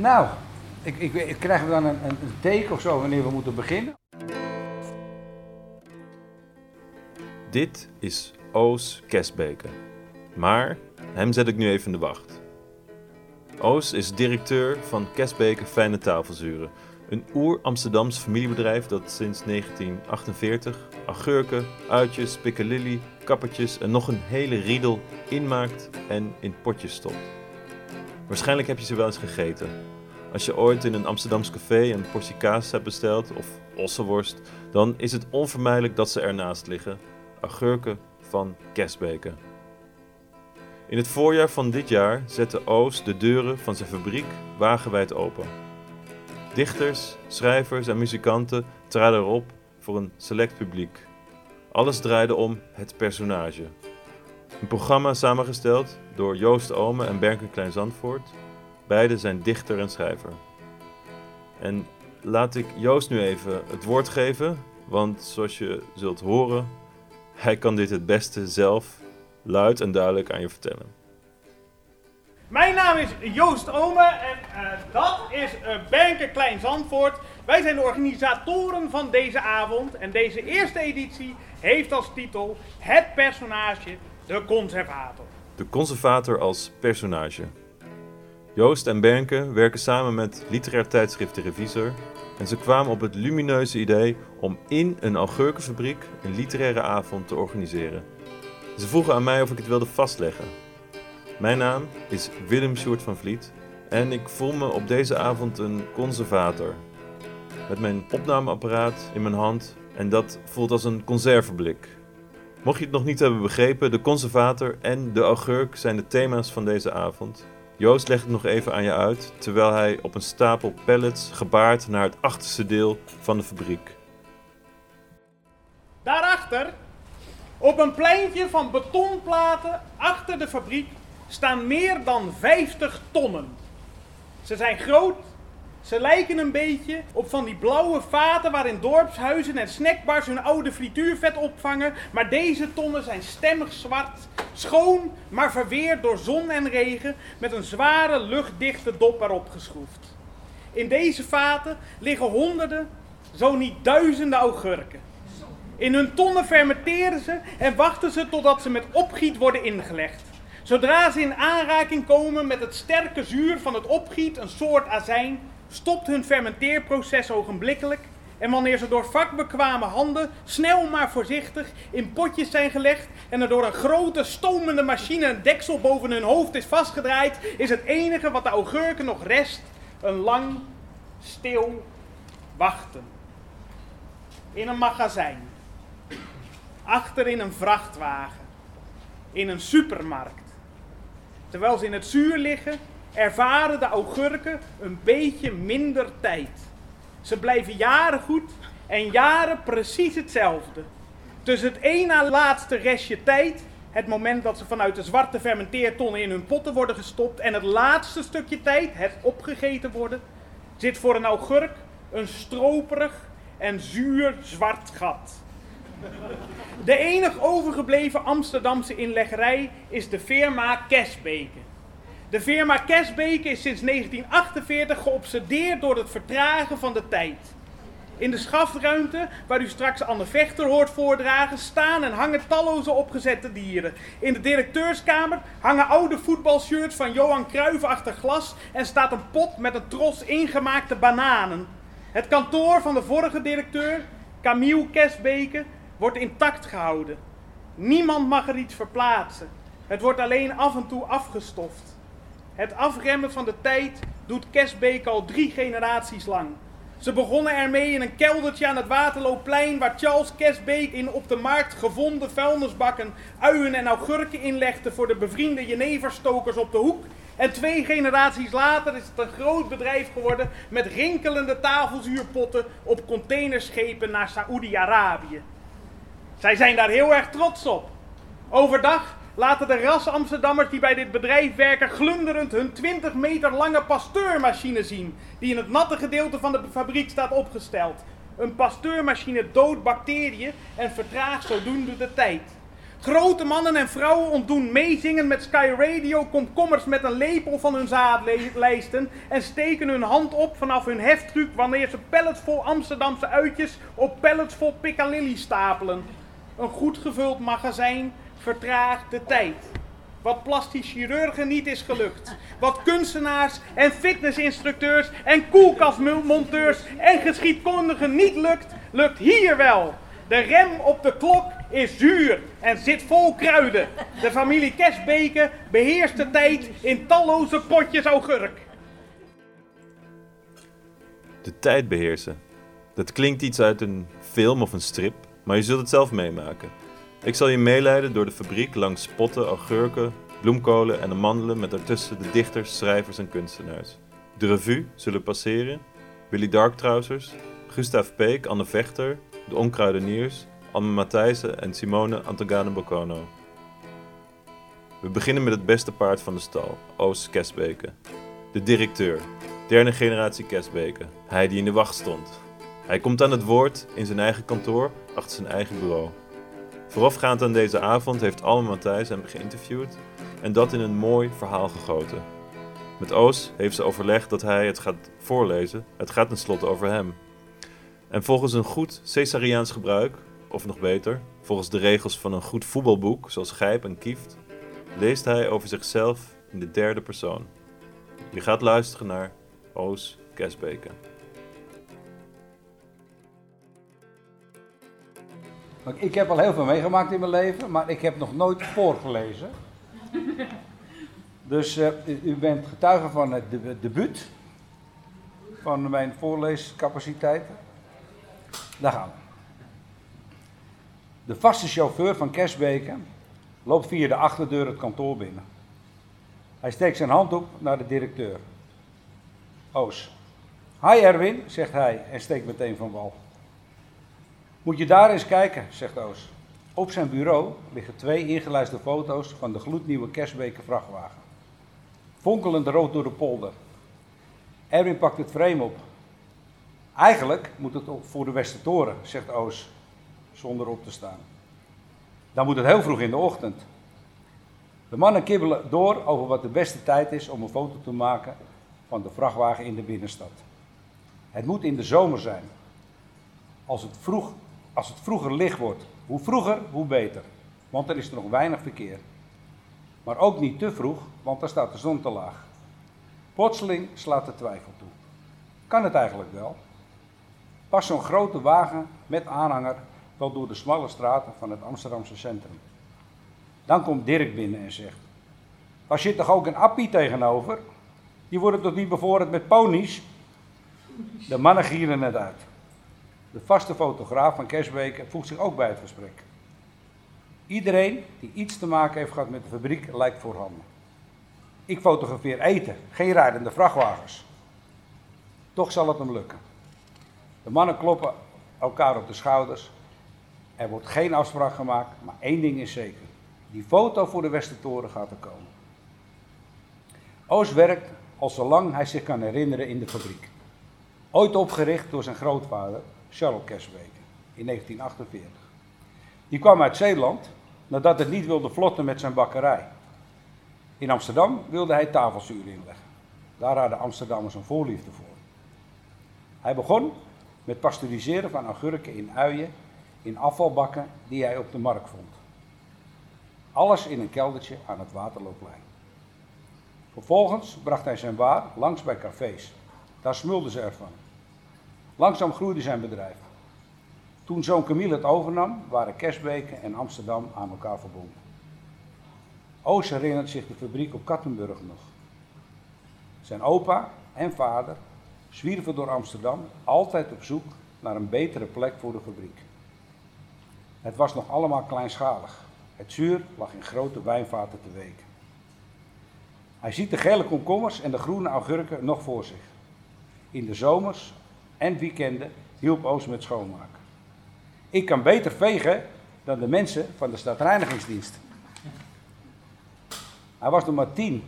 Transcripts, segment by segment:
Nou, ik, ik, ik krijg dan een, een, teken of zo wanneer we moeten beginnen. Dit is Oos Kesbeke. Maar hem zet ik nu even in de wacht. Oos is directeur van Kesbeke Fijne Tafelzuren. Een oer-Amsterdams familiebedrijf dat sinds 1948 augurken, uitjes, piccalilli, kappertjes en nog een hele riedel inmaakt en in potjes stopt. Waarschijnlijk heb je ze wel eens gegeten. Als je ooit in een Amsterdams café een portie kaas hebt besteld of ossenworst, dan is het onvermijdelijk dat ze ernaast liggen. Augurken van Kesbeke. In het voorjaar van dit jaar zette Oos de deuren van zijn fabriek wagenwijd open. Dichters, schrijvers en muzikanten traden erop voor een select publiek. Alles draaide om het personage. Een programma samengesteld door Joost Ome en Bernke Klein Zandvoort. Beiden zijn dichter en schrijver. En laat ik Joost nu even het woord geven, want zoals je zult horen, hij kan dit het beste zelf luid en duidelijk aan je vertellen. Mijn naam is Joost Ome en uh, dat is uh, Bernke Klein Zandvoort. Wij zijn de organisatoren van deze avond en deze eerste editie heeft als titel Het personage, de conservator. De conservator als personage. Joost en Bernke werken samen met literair tijdschrift De Revisor en ze kwamen op het lumineuze idee om in een augurkenfabriek een literaire avond te organiseren. Ze vroegen aan mij of ik het wilde vastleggen. Mijn naam is Willem Sjoerd van Vliet en ik voel me op deze avond een conservator. Met mijn opnameapparaat in mijn hand en dat voelt als een conserveblik. Mocht je het nog niet hebben begrepen, de conservator en de augurk zijn de thema's van deze avond. Joost legt het nog even aan je uit, terwijl hij op een stapel pallets gebaart naar het achterste deel van de fabriek. Daarachter, op een pleintje van betonplaten achter de fabriek, staan meer dan 50 tonnen. Ze zijn groot, ze lijken een beetje op van die blauwe vaten waarin dorpshuizen en snackbars hun oude frituurvet opvangen, maar deze tonnen zijn stemmig zwart, schoon, maar verweerd door zon en regen, met een zware luchtdichte dop erop geschroefd. In deze vaten liggen honderden, zo niet duizenden augurken. In hun tonnen fermenteren ze en wachten ze totdat ze met opgiet worden ingelegd. Zodra ze in aanraking komen met het sterke zuur van het opgiet, een soort azijn, stopt hun fermenteerproces ogenblikkelijk. En wanneer ze door vakbekwame handen, snel maar voorzichtig, in potjes zijn gelegd en er door een grote stomende machine een deksel boven hun hoofd is vastgedraaid, is het enige wat de augurken nog rest een lang, stil wachten. In een magazijn. Achter in een vrachtwagen. In een supermarkt. Terwijl ze in het zuur liggen, ervaren de augurken een beetje minder tijd. Ze blijven jaren goed en jaren precies hetzelfde. Tussen het één na laatste restje tijd, het moment dat ze vanuit de zwarte fermenteertonnen in hun potten worden gestopt, en het laatste stukje tijd, het opgegeten worden, zit voor een augurk een stroperig en zuur zwart gat. De enig overgebleven Amsterdamse inleggerij is de firma Kesbeke. De firma Kesbeke is sinds 1948 geobsedeerd door het vertragen van de tijd. In de schaftruimte, waar u straks Anne Vechter hoort voordragen, staan en hangen talloze opgezette dieren. In de directeurskamer hangen oude voetbalshirts van Johan Cruijff achter glas en staat een pot met een tros ingemaakte bananen. Het kantoor van de vorige directeur, Camille Kesbeke, wordt intact gehouden. Niemand mag er iets verplaatsen. Het wordt alleen af en toe afgestoft. Het afremmen van de tijd doet Kesbeek al drie generaties lang. Ze begonnen ermee in een keldertje aan het Waterloopplein, waar Charles Kesbeek in op de markt gevonden vuilnisbakken, uien en augurken inlegde voor de bevriende jeneverstokers op de hoek. En twee generaties later is het een groot bedrijf geworden met rinkelende tafelzuurpotten op containerschepen naar Saoedi-Arabië. Zij zijn daar heel erg trots op. Overdag laten de ras Amsterdammers die bij dit bedrijf werken glunderend hun 20 meter lange pasteurmachine zien, die in het natte gedeelte van de fabriek staat opgesteld. Een pasteurmachine doodt bacteriën en vertraagt zodoende de tijd. Grote mannen en vrouwen ontdoen meezingen met Sky Radio komkommers met een lepel van hun zaadlijsten en steken hun hand op vanaf hun heftruc wanneer ze pallets vol Amsterdamse uitjes op pallets vol piccalilli stapelen. Een goed gevuld magazijn vertraagt de tijd. Wat plastisch chirurgen niet is gelukt. Wat kunstenaars en fitnessinstructeurs en koelkastmonteurs en geschiedkundigen niet lukt, lukt hier wel. De rem op de klok is zuur en zit vol kruiden. De familie Kesbeke beheerst de tijd in talloze potjes augurk. De tijd beheersen. Dat klinkt iets uit een film of een strip, maar je zult het zelf meemaken. Ik zal je meeleiden door de fabriek langs potten, augurken, bloemkolen en amandelen met daartussen de dichters, schrijvers en kunstenaars. De revue zullen passeren, Willy Darktrousers, Gustav Peek, Anne Vechter, de onkruideniers, Anne Matthijssen en Simone Antogane Bocono. We beginnen met het beste paard van de stal, Oos Kesbeke. De directeur, derde generatie Kesbeke, hij die in de wacht stond. Hij komt aan het woord in zijn eigen kantoor, achter zijn eigen bureau. Voorafgaand aan deze avond heeft Alma Matthijs hem geïnterviewd en dat in een mooi verhaal gegoten. Met Oos heeft ze overlegd dat hij het gaat voorlezen, het gaat tenslotte over hem. En volgens een goed Caesariaans gebruik, of nog beter, volgens de regels van een goed voetbalboek zoals Gijp en Kieft, leest hij over zichzelf in de derde persoon. Je gaat luisteren naar Oos Kesbeke. Ik heb al heel veel meegemaakt in mijn leven, maar ik heb nog nooit voorgelezen. Dus uh, u bent getuige van het debuut van mijn voorleescapaciteiten. Daar gaan we. De vaste chauffeur van Kersbeke loopt via de achterdeur het kantoor binnen. Hij steekt zijn hand op naar de directeur. Oos. Hi Erwin, zegt hij en steekt meteen van wal. Moet je daar eens kijken, zegt Oos. Op zijn bureau liggen twee ingelijste foto's van de gloednieuwe Kersbeke vrachtwagen. Fonkelend rood door de polder. Erwin pakt het frame op. Eigenlijk moet het voor de Westertoren, zegt Oos, zonder op te staan. Dan moet het heel vroeg in de ochtend. De mannen kibbelen door over wat de beste tijd is om een foto te maken van de vrachtwagen in de binnenstad. Het moet in de zomer zijn. Als het, vroeg, als het vroeger licht wordt, hoe vroeger, hoe beter. Want er is er nog weinig verkeer. Maar ook niet te vroeg, want dan staat de zon te laag. Plotseling slaat de twijfel toe. Kan het eigenlijk wel? Pas zo'n grote wagen met aanhanger wel door de smalle straten van het Amsterdamse centrum. Dan komt Dirk binnen en zegt: Daar zit toch ook een appie tegenover? Die worden toch niet bevorderd met ponies? De mannen gieren het uit. De vaste fotograaf van Kersbeke voegt zich ook bij het gesprek. Iedereen die iets te maken heeft gehad met de fabriek lijkt voorhanden. Ik fotografeer eten, geen rijdende vrachtwagens. Toch zal het hem lukken. De mannen kloppen elkaar op de schouders. Er wordt geen afspraak gemaakt, maar één ding is zeker. Die foto voor de Westertoren gaat er komen. Oost werkt al zolang hij zich kan herinneren in de fabriek. Ooit opgericht door zijn grootvader, Charles Kersbeke, in 1948. Die kwam uit Zeeland nadat het niet wilde vlotten met zijn bakkerij. In Amsterdam wilde hij tafelzuur inleggen. Daar hadden Amsterdammers een voorliefde voor. Hij begon met pasteuriseren van augurken in uien in afvalbakken die hij op de markt vond. Alles in een keldertje aan het Waterloopplein. Vervolgens bracht hij zijn waar langs bij cafés. Daar smulden ze ervan. Langzaam groeide zijn bedrijf. Toen zoon Camille het overnam, waren Kersbeke en Amsterdam aan elkaar verbonden. Oos herinnert zich de fabriek op Kattenburg nog. Zijn opa en vader zwierven door Amsterdam, altijd op zoek naar een betere plek voor de fabriek. Het was nog allemaal kleinschalig. Het zuur lag in grote wijnvaten te weken. Hij ziet de gele komkommers en de groene augurken nog voor zich. In de zomers en weekenden hielp Oos met schoonmaken. Ik kan beter vegen dan de mensen van de stadreinigingsdienst. Hij was nog maar tien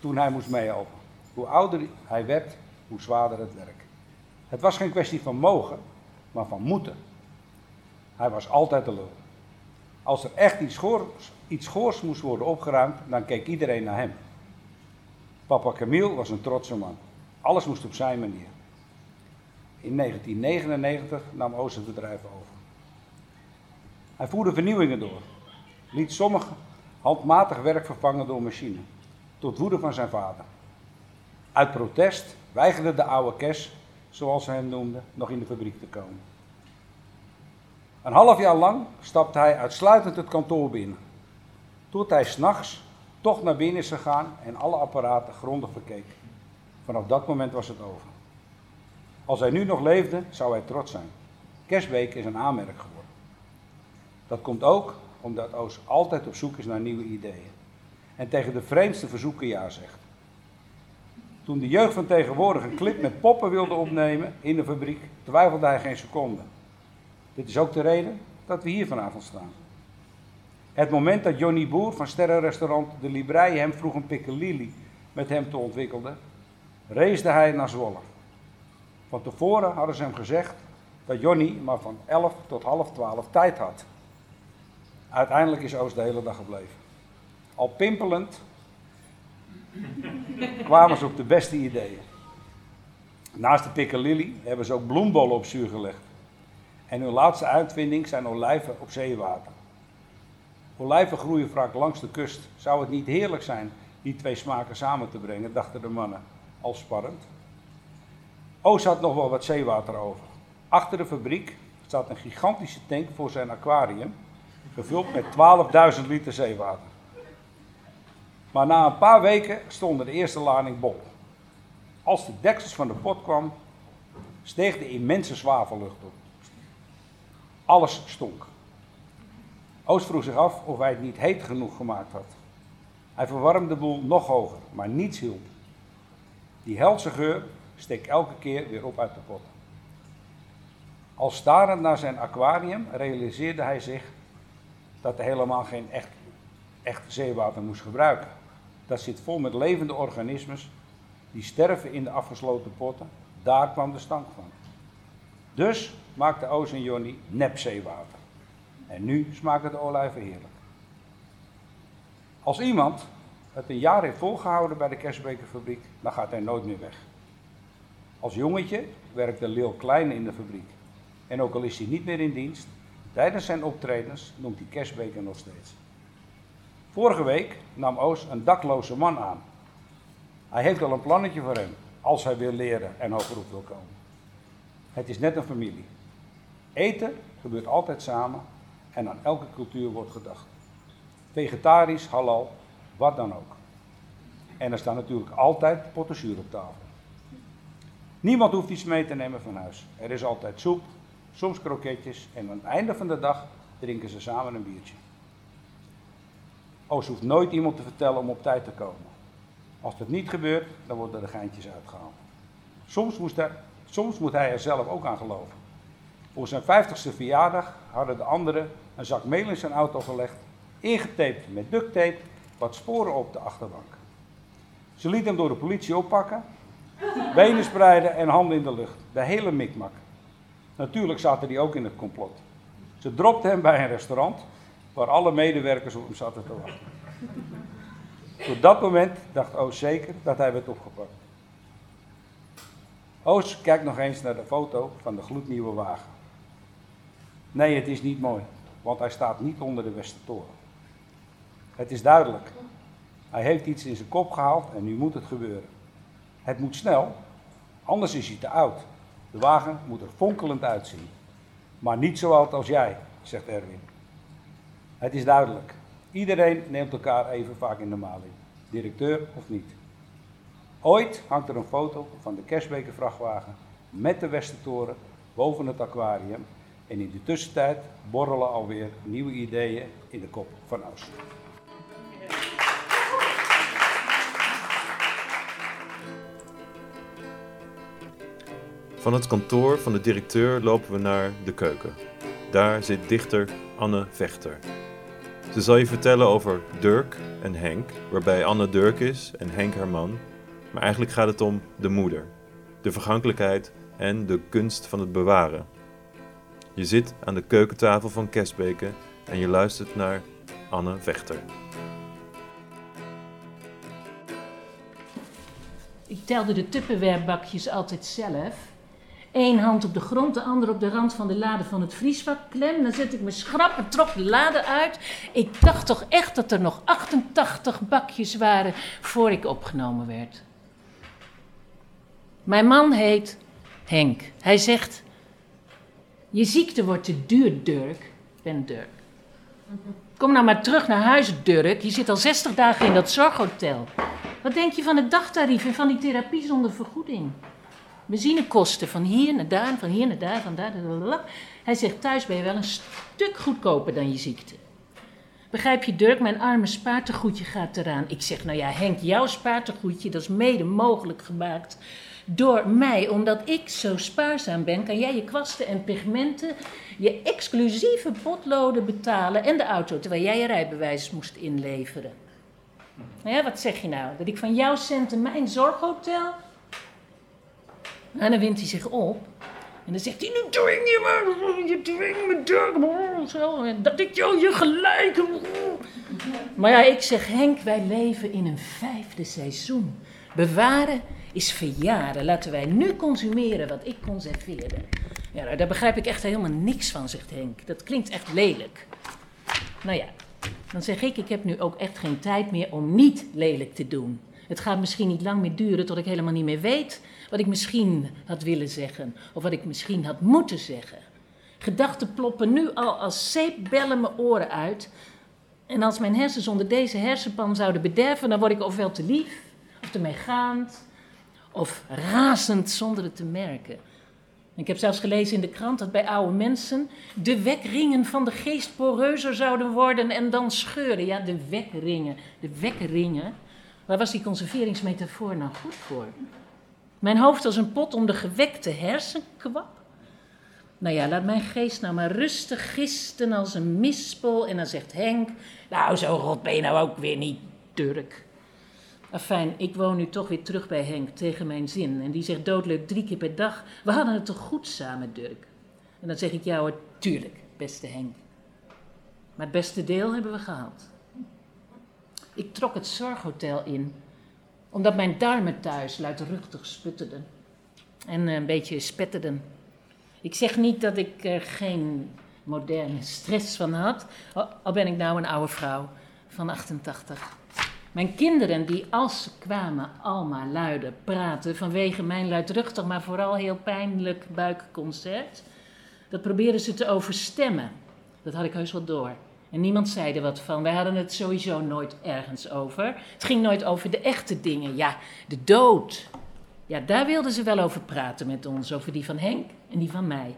toen hij moest meehelpen. Hoe ouder hij werd, hoe zwaarder het werk. Het was geen kwestie van mogen, maar van moeten. Hij was altijd de lul. Als er echt iets schoors, iets moest worden opgeruimd, dan keek iedereen naar hem. Papa Camille was een trotse man. Alles moest op zijn manier. In 1999 nam Oost het bedrijf over. Hij voerde vernieuwingen door, liet sommige handmatig werk vervangen door machine, tot woede van zijn vader. Uit protest weigerde de oude Kes, zoals ze hem noemden, nog in de fabriek te komen. Een half jaar lang stapte hij uitsluitend het kantoor binnen, tot hij s'nachts toch naar binnen is gegaan en alle apparaten grondig verkeek. Vanaf dat moment was het over. Als hij nu nog leefde, zou hij trots zijn. Kersbeek is een aanmerk geworden. Dat komt ook omdat Oos altijd op zoek is naar nieuwe ideeën. En tegen de vreemdste verzoeken ja zegt. Toen de jeugd van tegenwoordig een clip met poppen wilde opnemen in de fabriek, twijfelde hij geen seconde. Dit is ook de reden dat we hier vanavond staan. Het moment dat Johnny Boer van sterrenrestaurant De Librei hem vroeg een pikkelili met hem te ontwikkelen, reisde hij naar Zwolle. Van tevoren hadden ze hem gezegd dat Johnny maar van 11 tot half 12 tijd had. Uiteindelijk is Oost de hele dag gebleven. Al pimpelend kwamen ze op de beste ideeën. Naast de piccalilli hebben ze ook bloembollen op zuur gelegd. En hun laatste uitvinding zijn olijven op zeewater. Olijven groeien vaak langs de kust. Zou het niet heerlijk zijn die twee smaken samen te brengen, dachten de mannen, al sparrend. Oost had nog wel wat zeewater over. Achter de fabriek staat een gigantische tank voor zijn aquarium, gevuld met 12.000 liter zeewater. Maar na een paar weken stonden de eerste lading bol. Als de deksels van de pot kwam, steeg de immense zwavellucht op. Alles stonk. Oost vroeg zich af of hij het niet heet genoeg gemaakt had. Hij verwarmde de boel nog hoger, maar niets hielp. Die helse geur steekt elke keer weer op uit de pot. Al starend naar zijn aquarium realiseerde hij zich dat hij helemaal geen echt, echt zeewater moest gebruiken. Dat zit vol met levende organismes die sterven in de afgesloten potten. Daar kwam de stank van. Dus maakte Oos en Jonny nepzeewater. En nu smaken de olijven heerlijk. Als iemand het een jaar heeft volgehouden bij de Kersbekerfabriek, dan gaat hij nooit meer weg. Als jongetje werkte Lil Klein in de fabriek. En ook al is hij niet meer in dienst, tijdens zijn optredens noemt hij Kersbeker nog steeds. Vorige week nam Oos een dakloze man aan. Hij heeft al een plannetje voor hem, als hij wil leren en hogerop wil komen. Het is net een familie. Eten gebeurt altijd samen en aan elke cultuur wordt gedacht. Vegetarisch, halal, wat dan ook. En er staan natuurlijk altijd potten op tafel. Niemand hoeft iets mee te nemen van huis. Er is altijd soep, soms kroketjes en aan het einde van de dag drinken ze samen een biertje. Oos hoeft nooit iemand te vertellen om op tijd te komen. Als dat niet gebeurt, dan worden er geintjes uitgehaald. Soms, moest hij, soms moet hij er zelf ook aan geloven. Voor zijn 50ste verjaardag hadden de anderen een zak meel in zijn auto gelegd, ingetaped met duct tape, wat sporen op de achterbank. Ze liet hem door de politie oppakken, benen spreiden en handen in de lucht. De hele mikmak. Natuurlijk zaten die ook in het complot. Ze dropte hem bij een restaurant waar alle medewerkers op hem zaten te wachten. Tot dat moment dacht Oos zeker dat hij werd opgepakt. Oos kijkt nog eens naar de foto van de gloednieuwe wagen. Nee, het is niet mooi, want hij staat niet onder de Westertoren. Het is duidelijk. Hij heeft iets in zijn kop gehaald en nu moet het gebeuren. Het moet snel, anders is hij te oud. De wagen moet er fonkelend uitzien. Maar niet zo oud als jij, zegt Erwin. Het is duidelijk. Iedereen neemt elkaar even vaak in de maling. Directeur of niet. Ooit hangt er een foto van de Kersbeker vrachtwagen met de Westertoren boven het aquarium. En in de tussentijd borrelen alweer nieuwe ideeën in de kop van Oost. Van het kantoor van de directeur lopen we naar de keuken. Daar zit dichter Anne Vechter. Ze zal je vertellen over Dirk en Henk, waarbij Anne Dirk is en Henk haar man. Maar eigenlijk gaat het om de moeder, de vergankelijkheid en de kunst van het bewaren. Je zit aan de keukentafel van Kesbeke en je luistert naar Anne Vechter. Ik telde de tupperwarebakjes altijd zelf. Eén hand op de grond, de andere op de rand van de lade van het vriesvak klem. Dan zet ik mijn schrap en trok de lade uit. Ik dacht toch echt dat er nog 88 bakjes waren voor ik opgenomen werd. Mijn man heet Henk. Hij zegt: Je ziekte wordt te duur, Dirk. Ik ben Dirk. Kom nou maar terug naar huis, Dirk. Je zit al 60 dagen in dat zorghotel. Wat denk je van het dagtarief en van die therapie zonder vergoeding? Benzinekosten van hier naar daar, van hier naar daar, van daar. Hij zegt: Thuis ben je wel een stuk goedkoper dan je ziekte. Begrijp je, Dirk, mijn arme spaartegoedje gaat eraan. Ik zeg: Nou ja, Henk, jouw spaartegoedje, dat is mede mogelijk gemaakt door mij, omdat ik zo spaarzaam ben, kan jij je kwasten en pigmenten, je exclusieve potloden betalen en de auto, terwijl jij je rijbewijs moest inleveren. Nou ja, wat zeg je nou? Dat ik van jouw centen mijn zorghotel? En dan wint hij zich op. En dan zegt hij, nu dwing je me, je dwingt me, Dirk. Zo, en dat ik jou je gelijk. Maar ja, ik zeg, Henk, wij leven in een vijfde seizoen. Bewaren is verjaren. Laten wij nu consumeren wat ik conserveerde. Ja, nou, daar begrijp ik echt helemaal niks van, zegt Henk. Dat klinkt echt lelijk. Nou ja, dan zeg ik, ik heb nu ook echt geen tijd meer om niet lelijk te doen. Het gaat misschien niet lang meer duren tot ik helemaal niet meer weet wat ik misschien had willen zeggen. Of wat ik misschien had moeten zeggen. Gedachten ploppen nu al als zeepbellen mijn oren uit. En als mijn hersens onder deze hersenpan zouden bederven, dan word ik ofwel te lief, of te meegaand, of razend zonder het te merken. Ik heb zelfs gelezen in de krant dat bij oude mensen de wekringen van de geest poreuzer zouden worden en dan scheuren. Ja, de wekringen, de wekringen. Waar was die conserveringsmetafoor nou goed voor? Mijn hoofd als een pot om de gewekte hersenkwap. Nou ja, laat mijn geest nou maar rustig gisten als een mispel. En dan zegt Henk, nou zo rot ben je nou ook weer niet, Turk. Afijn, ik woon nu toch weer terug bij Henk tegen mijn zin. En die zegt doodleuk drie keer per dag. We hadden het toch goed samen, Dirk? En dan zeg ik jou, tuurlijk, beste Henk. Maar het beste deel hebben we gehad. Ik trok het zorghotel in, omdat mijn darmen thuis luidruchtig sputterden. En een beetje spetterden. Ik zeg niet dat ik er geen moderne stress van had, al ben ik nou een oude vrouw van 88. Mijn kinderen, die als ze kwamen allemaal luiden praten vanwege mijn luidruchtig, maar vooral heel pijnlijk buikconcert, dat probeerden ze te overstemmen. Dat had ik heus wel door. En niemand zei er wat van. Wij hadden het sowieso nooit ergens over. Het ging nooit over de echte dingen. Ja, de dood. Ja, daar wilden ze wel over praten met ons. Over die van Henk en die van mij.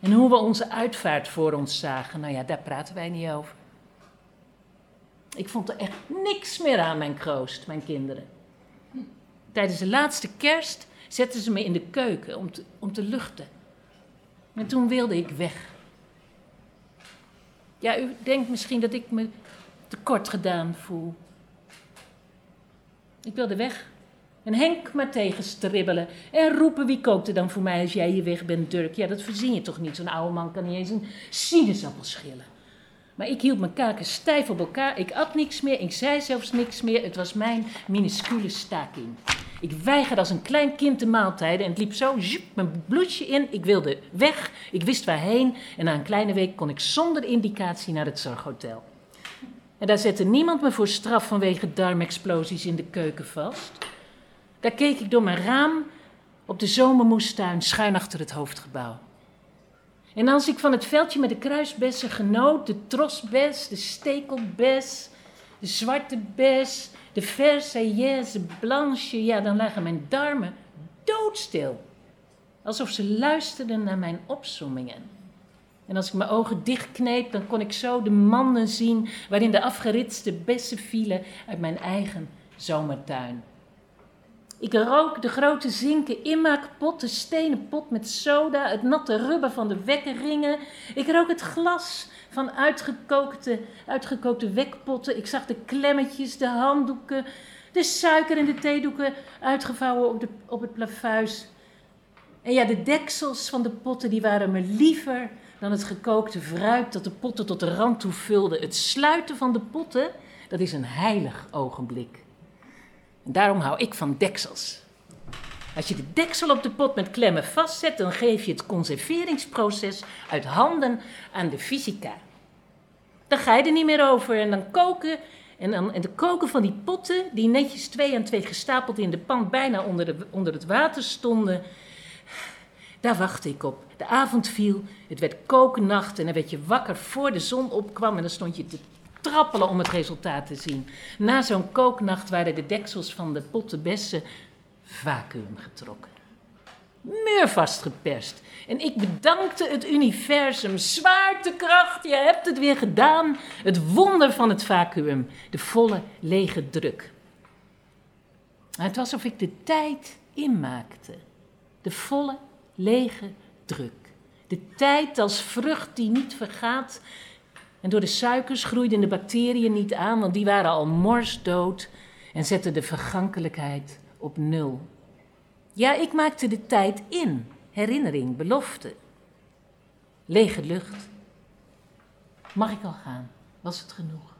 En hoe we onze uitvaart voor ons zagen. Nou ja, daar praten wij niet over. Ik vond er echt niks meer aan mijn kroost, mijn kinderen. Tijdens de laatste kerst zetten ze me in de keuken om te, om te luchten. En toen wilde ik weg. Ja, u denkt misschien dat ik me tekort gedaan voel. Ik wilde weg. En Henk maar tegenstribbelen. En roepen, wie kookt er dan voor mij als jij hier weg bent, Dirk? Ja, dat verzin je toch niet? Zo'n oude man kan niet eens een sinaasappel schillen. Maar ik hield mijn kaken stijf op elkaar. Ik at niks meer. Ik zei zelfs niks meer. Het was mijn minuscule staking. Ik weigerde als een klein kind de maaltijden en het liep zo zoep, mijn bloedje in. Ik wilde weg. Ik wist waarheen. En na een kleine week kon ik zonder indicatie naar het zorghotel. En daar zette niemand me voor straf vanwege darmexplosies in de keuken vast. Daar keek ik door mijn raam op de zomermoestuin schuin achter het hoofdgebouw. En als ik van het veldje met de kruisbessen genoot, de trosbes, de stekelbes, de zwarte bes, de versaillese blanche, ja, dan lagen mijn darmen doodstil. Alsof ze luisterden naar mijn opsommingen. En als ik mijn ogen dichtkneep, dan kon ik zo de mannen zien waarin de afgeritste bessen vielen uit mijn eigen zomertuin. Ik rook de grote zinken inmaakpot, de stenen pot met soda, het natte rubber van de wekkerringen. Ik rook het glas van uitgekookte, uitgekookte wekpotten. Ik zag de klemmetjes, de handdoeken, de suiker en de theedoeken uitgevouwen op, de, op het plafuis. En ja, de deksels van de potten die waren me liever dan het gekookte fruit dat de potten tot de rand toe vulde. Het sluiten van de potten, dat is een heilig ogenblik. Daarom hou ik van deksels. Als je de deksel op de pot met klemmen vastzet, dan geef je het conserveringsproces uit handen aan de fysica. Dan ga je er niet meer over en dan koken. En, dan, en de koken van die potten, die netjes twee aan twee gestapeld in de pan bijna onder, de, onder het water stonden, daar wachtte ik op. De avond viel, het werd kokennacht en dan werd je wakker voor de zon opkwam en dan stond je te trappelen om het resultaat te zien. Na zo'n kooknacht waren de deksels van de potten bessen vacuüm getrokken. Muur vastgeperst. En ik bedankte het universum. Zwaartekracht, je hebt het weer gedaan. Het wonder van het vacuüm. De volle lege druk. Het was alsof ik de tijd inmaakte. De volle lege druk. De tijd als vrucht die niet vergaat. En door de suikers groeiden de bacteriën niet aan, want die waren al morsdood en zetten de vergankelijkheid op nul. Ja, ik maakte de tijd in. Herinnering, belofte. Lege lucht. Mag ik al gaan? Was het genoeg?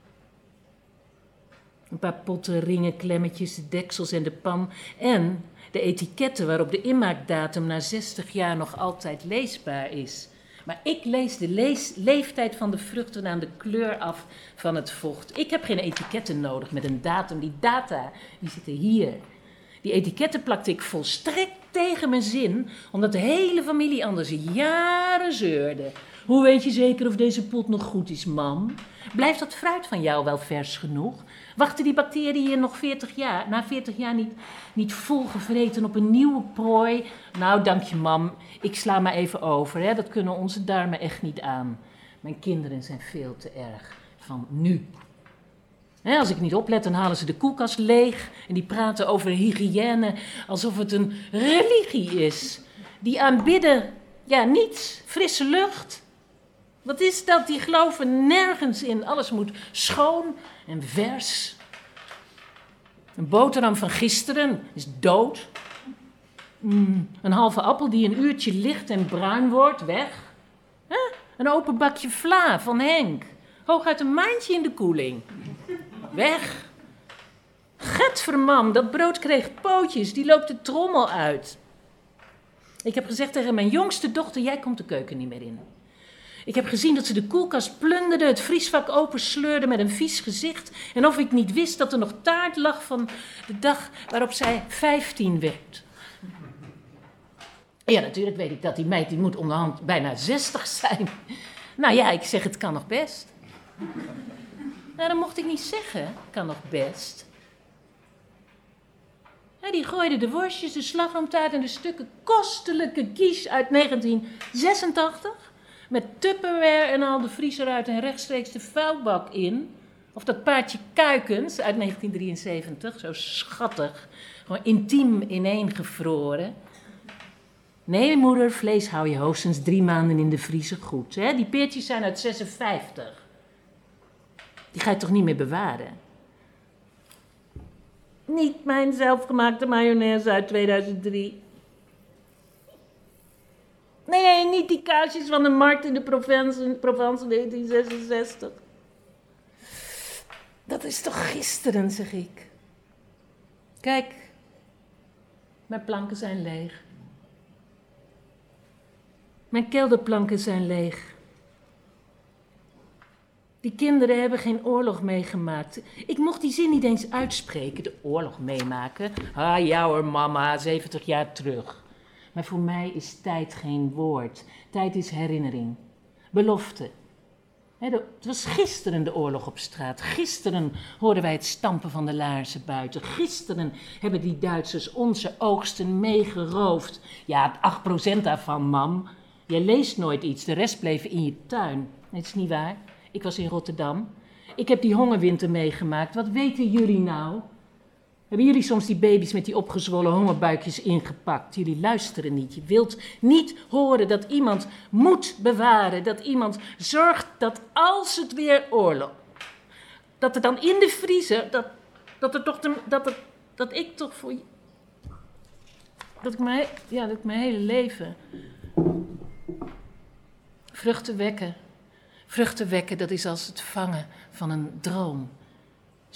Een paar potten, ringen, klemmetjes, de deksels en de pan. En de etiketten waarop de inmaakdatum na 60 jaar nog altijd leesbaar is. Maar ik lees de leeftijd van de vruchten aan de kleur af van het vocht. Ik heb geen etiketten nodig met een datum. Die data, die zitten hier. Die etiketten plakte ik volstrekt tegen mijn zin, omdat de hele familie anders jaren zeurde. Hoe weet je zeker of deze pot nog goed is, mam? Blijft dat fruit van jou wel vers genoeg? Wachten die bacteriën nog 40 jaar, na 40 jaar niet, niet volgevreten op een nieuwe prooi? Nou, dank je, mam. Ik sla maar even over. Hè. Dat kunnen onze darmen echt niet aan. Mijn kinderen zijn veel te erg van nu als ik niet oplet, dan halen ze de koelkast leeg en die praten over hygiëne alsof het een religie is. Die aanbidden, ja, niets, frisse lucht. Wat is dat? Die geloven nergens in. Alles moet schoon en vers. Een boterham van gisteren is dood. Mm, een halve appel die een uurtje licht en bruin wordt, weg. Een open bakje vla van Henk. Hooguit een maandje in de koeling. Weg. Getvermam, dat brood kreeg pootjes, die loopt de trommel uit. Ik heb gezegd tegen mijn jongste dochter, jij komt de keuken niet meer in. Ik heb gezien dat ze de koelkast plunderde, het vriesvak opensleurde met een vies gezicht. En of ik niet wist dat er nog taart lag van de dag waarop zij 15 werd. Ja, natuurlijk weet ik dat die meid, die moet onderhand bijna 60 zijn. Nou ja, ik zeg, het kan nog best. Nou, dat mocht ik niet zeggen. Kan nog best. die gooide de worstjes, de slagroomtaart en de stukken kostelijke quiche uit 1986. Met Tupperware en al de vriezer uit en rechtstreeks de vuilbak in. Of dat paardje kuikens uit 1973, zo schattig. Gewoon intiem ineengevroren. Nee, moeder, vlees hou je hoogstens drie maanden in de vriezer goed. Hè? Die peertjes zijn uit 56. Die ga je toch niet meer bewaren? Niet mijn zelfgemaakte mayonaise uit 2003. Nee, niet die kaasjes van de markt in de Provence, Provence 1966. Dat is toch gisteren, zeg ik. Kijk, mijn planken zijn leeg. Mijn kelderplanken zijn leeg. Die kinderen hebben geen oorlog meegemaakt. Ik mocht die zin niet eens uitspreken, de oorlog meemaken. Ah ja mama, 70 jaar terug. Maar voor mij is tijd geen woord. Tijd is herinnering. Belofte. het was gisteren de oorlog op straat. Gisteren hoorden wij het stampen van de laarzen buiten. Gisteren hebben die Duitsers onze oogsten meegeroofd. Ja, 8% daarvan, mam. Je leest nooit iets, de rest bleef in je tuin. Dat is niet waar. Ik was in Rotterdam. Ik heb die hongerwinter meegemaakt. Wat weten jullie nou? Hebben jullie soms die baby's met die opgezwollen hongerbuikjes ingepakt? Jullie luisteren niet. Je wilt niet horen dat iemand moet bewaren. Dat iemand zorgt dat als het weer oorlog. Dat er dan in de vriezer. Dat, dat, er toch dat, dat ik toch voor. Dat ik, mijn, ja, dat ik mijn hele leven Vruchten wekken. Vruchten wekken, dat is als het vangen van een droom.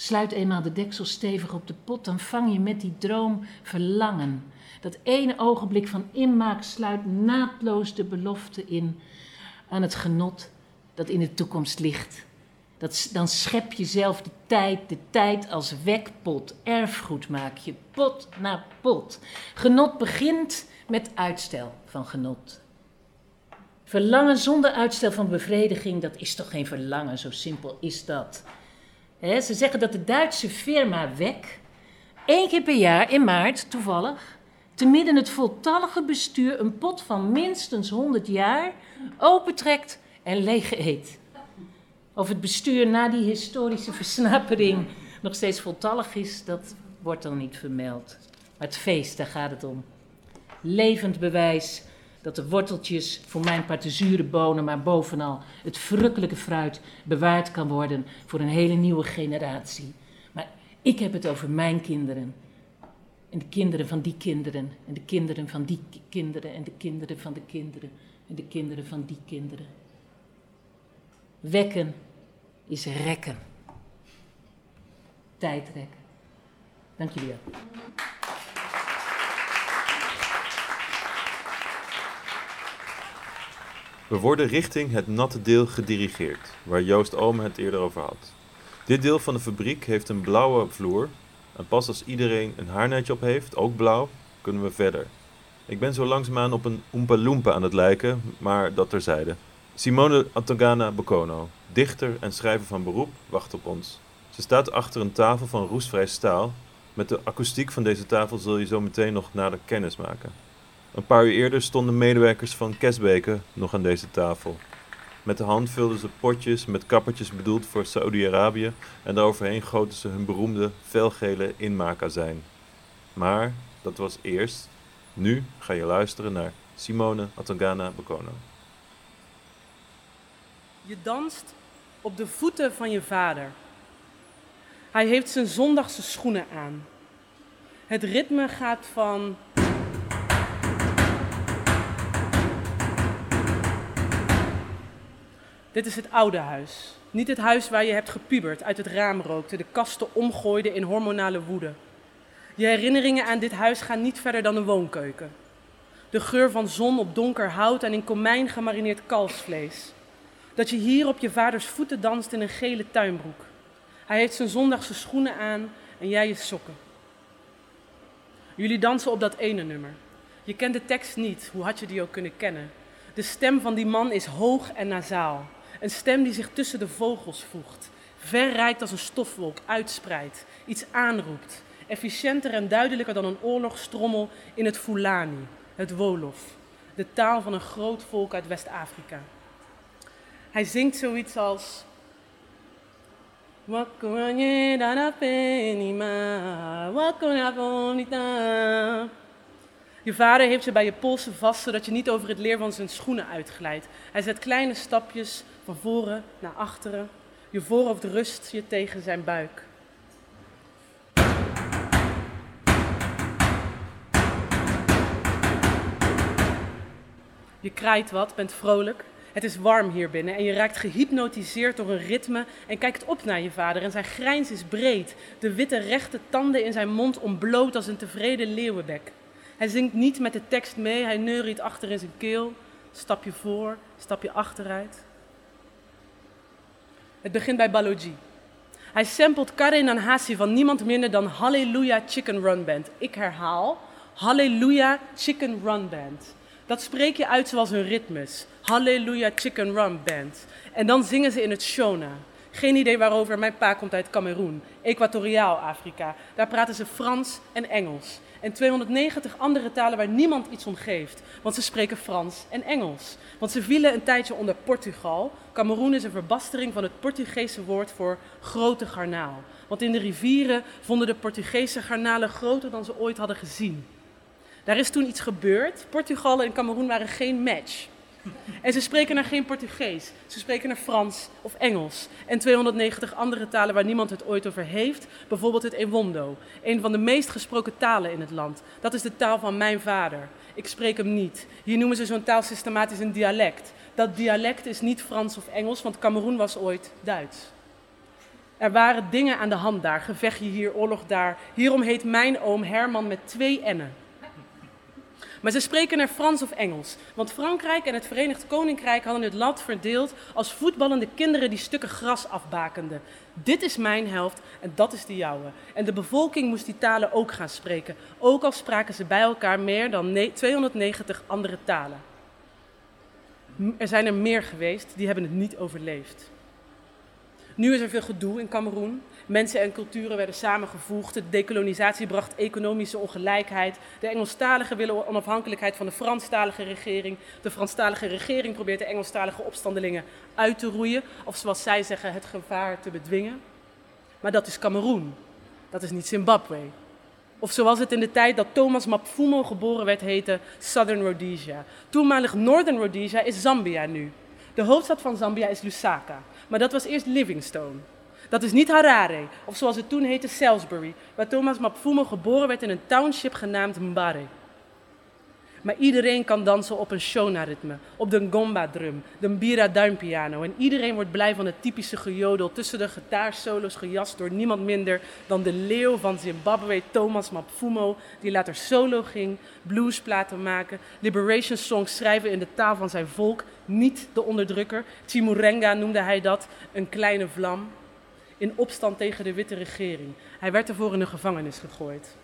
Sluit eenmaal de deksel stevig op de pot, dan vang je met die droom verlangen. Dat ene ogenblik van inmaak sluit naadloos de belofte in aan het genot dat in de toekomst ligt. Dat, dan schep je zelf de tijd, de tijd als wekpot. Erfgoed maak je, pot na pot. Genot begint met uitstel van genot. Verlangen zonder uitstel van bevrediging, dat is toch geen verlangen, zo simpel is dat. Ze zeggen dat de Duitse firma WEC één keer per jaar in maart, toevallig, te midden het voltallige bestuur een pot van minstens 100 jaar opentrekt en leeg eet. Of het bestuur na die historische versnapering nog steeds voltallig is, dat wordt dan niet vermeld. Maar het feest, daar gaat het om. Levend bewijs dat de worteltjes voor mijn part bonen, maar bovenal het verrukkelijke fruit bewaard kan worden voor een hele nieuwe generatie. Maar ik heb het over mijn kinderen. En de kinderen van die kinderen. En de kinderen van die kinderen. En de kinderen van de kinderen. En de kinderen van die kinderen. Wekken is rekken. Tijdrekken. Dank jullie wel. We worden richting het natte deel gedirigeerd, waar Joost Ome het eerder over had. Dit deel van de fabriek heeft een blauwe vloer en pas als iedereen een haarnetje op heeft, ook blauw, kunnen we verder. Ik ben zo langzaamaan op een Oompa Loompa aan het lijken, maar dat terzijde. Simone Atogana Bocono, dichter en schrijver van beroep, wacht op ons. Ze staat achter een tafel van roestvrij staal. Met de akoestiek van deze tafel zul je zo meteen nog nader kennis maken. Een paar uur eerder stonden medewerkers van Kesbeke nog aan deze tafel. Met de hand vulden ze potjes met kappertjes bedoeld voor Saudi-Arabië en daaroverheen goten ze hun beroemde felgele inmaakazijn. Maar dat was eerst. Nu ga je luisteren naar Simone Atangana Bokono. Je danst op de voeten van je vader. Hij heeft zijn zondagse schoenen aan. Het ritme gaat van Dit is het oude huis. Niet het huis waar je hebt gepubert, uit het raam rookte, de kasten omgooide in hormonale woede. Je herinneringen aan dit huis gaan niet verder dan een woonkeuken. De geur van zon op donker hout en in komijn gemarineerd kalfsvlees. Dat je hier op je vaders voeten danst in een gele tuinbroek. Hij heeft zijn zondagse schoenen aan en jij je sokken. Jullie dansen op dat ene nummer. Je kent de tekst niet, hoe had je die ook kunnen kennen? De stem van die man is hoog en nasaal. Een stem die zich tussen de vogels voegt, verrijkt als een stofwolk, uitspreidt, iets aanroept. Efficiënter en duidelijker dan een oorlogsstrommel in het Fulani, het Wolof, de taal van een groot volk uit West-Afrika. Hij zingt zoiets als. Je vader heeft je bij je polsen vast, zodat je niet over het leer van zijn schoenen uitglijdt. Hij zet kleine stapjes van voren naar achteren. Je voorhoofd rust je tegen zijn buik. Je kraait wat, bent vrolijk. Het is warm hier binnen en je raakt gehypnotiseerd door een ritme en kijkt op naar je vader. En zijn grijns is breed, de witte rechte tanden in zijn mond ontbloot als een tevreden leeuwenbek. Hij zingt niet met de tekst mee, hij neuriet achter in zijn keel. Stap je voor, stap je achteruit. Het begint bij Baloji. Hij samplet Karen Nanhasi van niemand minder dan Hallelujah Chicken Run Band. Ik herhaal, Hallelujah Chicken Run Band. Dat spreek je uit zoals hun ritmes. Hallelujah Chicken Run Band. En dan zingen ze in het Shona. Geen idee waarover. Mijn pa komt uit Cameroen, Equatoriaal Afrika. Daar praten ze Frans en Engels. En 290 andere talen waar niemand iets om geeft. Want ze spreken Frans en Engels. Want ze vielen een tijdje onder Portugal. Cameroen is een verbastering van het Portugese woord voor grote garnaal. Want in de rivieren vonden de Portugese garnalen groter dan ze ooit hadden gezien. Daar is toen iets gebeurd. Portugal en Cameroen waren geen match. En ze spreken er geen Portugees, ze spreken er Frans of Engels. En 290 andere talen waar niemand het ooit over heeft, bijvoorbeeld het Ewondo, een van de meest gesproken talen in het land. Dat is de taal van mijn vader. Ik spreek hem niet. Hier noemen ze zo'n taal systematisch een dialect. Dat dialect is niet Frans of Engels, want Cameroen was ooit Duits. Er waren dingen aan de hand daar, gevechtje hier, oorlog daar. Hierom heet mijn oom Herman met twee N'en. Maar ze spreken er Frans of Engels. Want Frankrijk en het Verenigd Koninkrijk hadden het land verdeeld als voetballende kinderen die stukken gras afbakenden. Dit is mijn helft en dat is de jouwe. En de bevolking moest die talen ook gaan spreken. Ook al spraken ze bij elkaar meer dan 290 andere talen. Er zijn er meer geweest, die hebben het niet overleefd. Nu is er veel gedoe in Cameroen. Mensen en culturen werden samengevoegd. De decolonisatie bracht economische ongelijkheid. De Engelstaligen willen onafhankelijkheid van de Franstalige regering. De Franstalige regering probeert de Engelstalige opstandelingen uit te roeien. Of zoals zij zeggen, het gevaar te bedwingen. Maar dat is Cameroen. Dat is niet Zimbabwe. Of zoals het in de tijd dat Thomas Mapfumo geboren werd heette, Southern Rhodesia. Toenmalig Northern Rhodesia is Zambia nu. De hoofdstad van Zambia is Lusaka. Maar dat was eerst Livingstone. Dat is niet Harare, of zoals het toen heette Salisbury, waar Thomas Mapfumo geboren werd in een township genaamd Mbare. Maar iedereen kan dansen op een shona-ritme, op de ngomba-drum, de mbira-duimpiano. En iedereen wordt blij van het typische gejodel tussen de gitaarsolo's gejast door niemand minder dan de leeuw van Zimbabwe, Thomas Mapfumo, die later solo ging, bluesplaten maken, liberation songs schrijven in de taal van zijn volk, niet de onderdrukker. Chimurenga noemde hij dat, een kleine vlam, in opstand tegen de witte regering. Hij werd ervoor in de gevangenis gegooid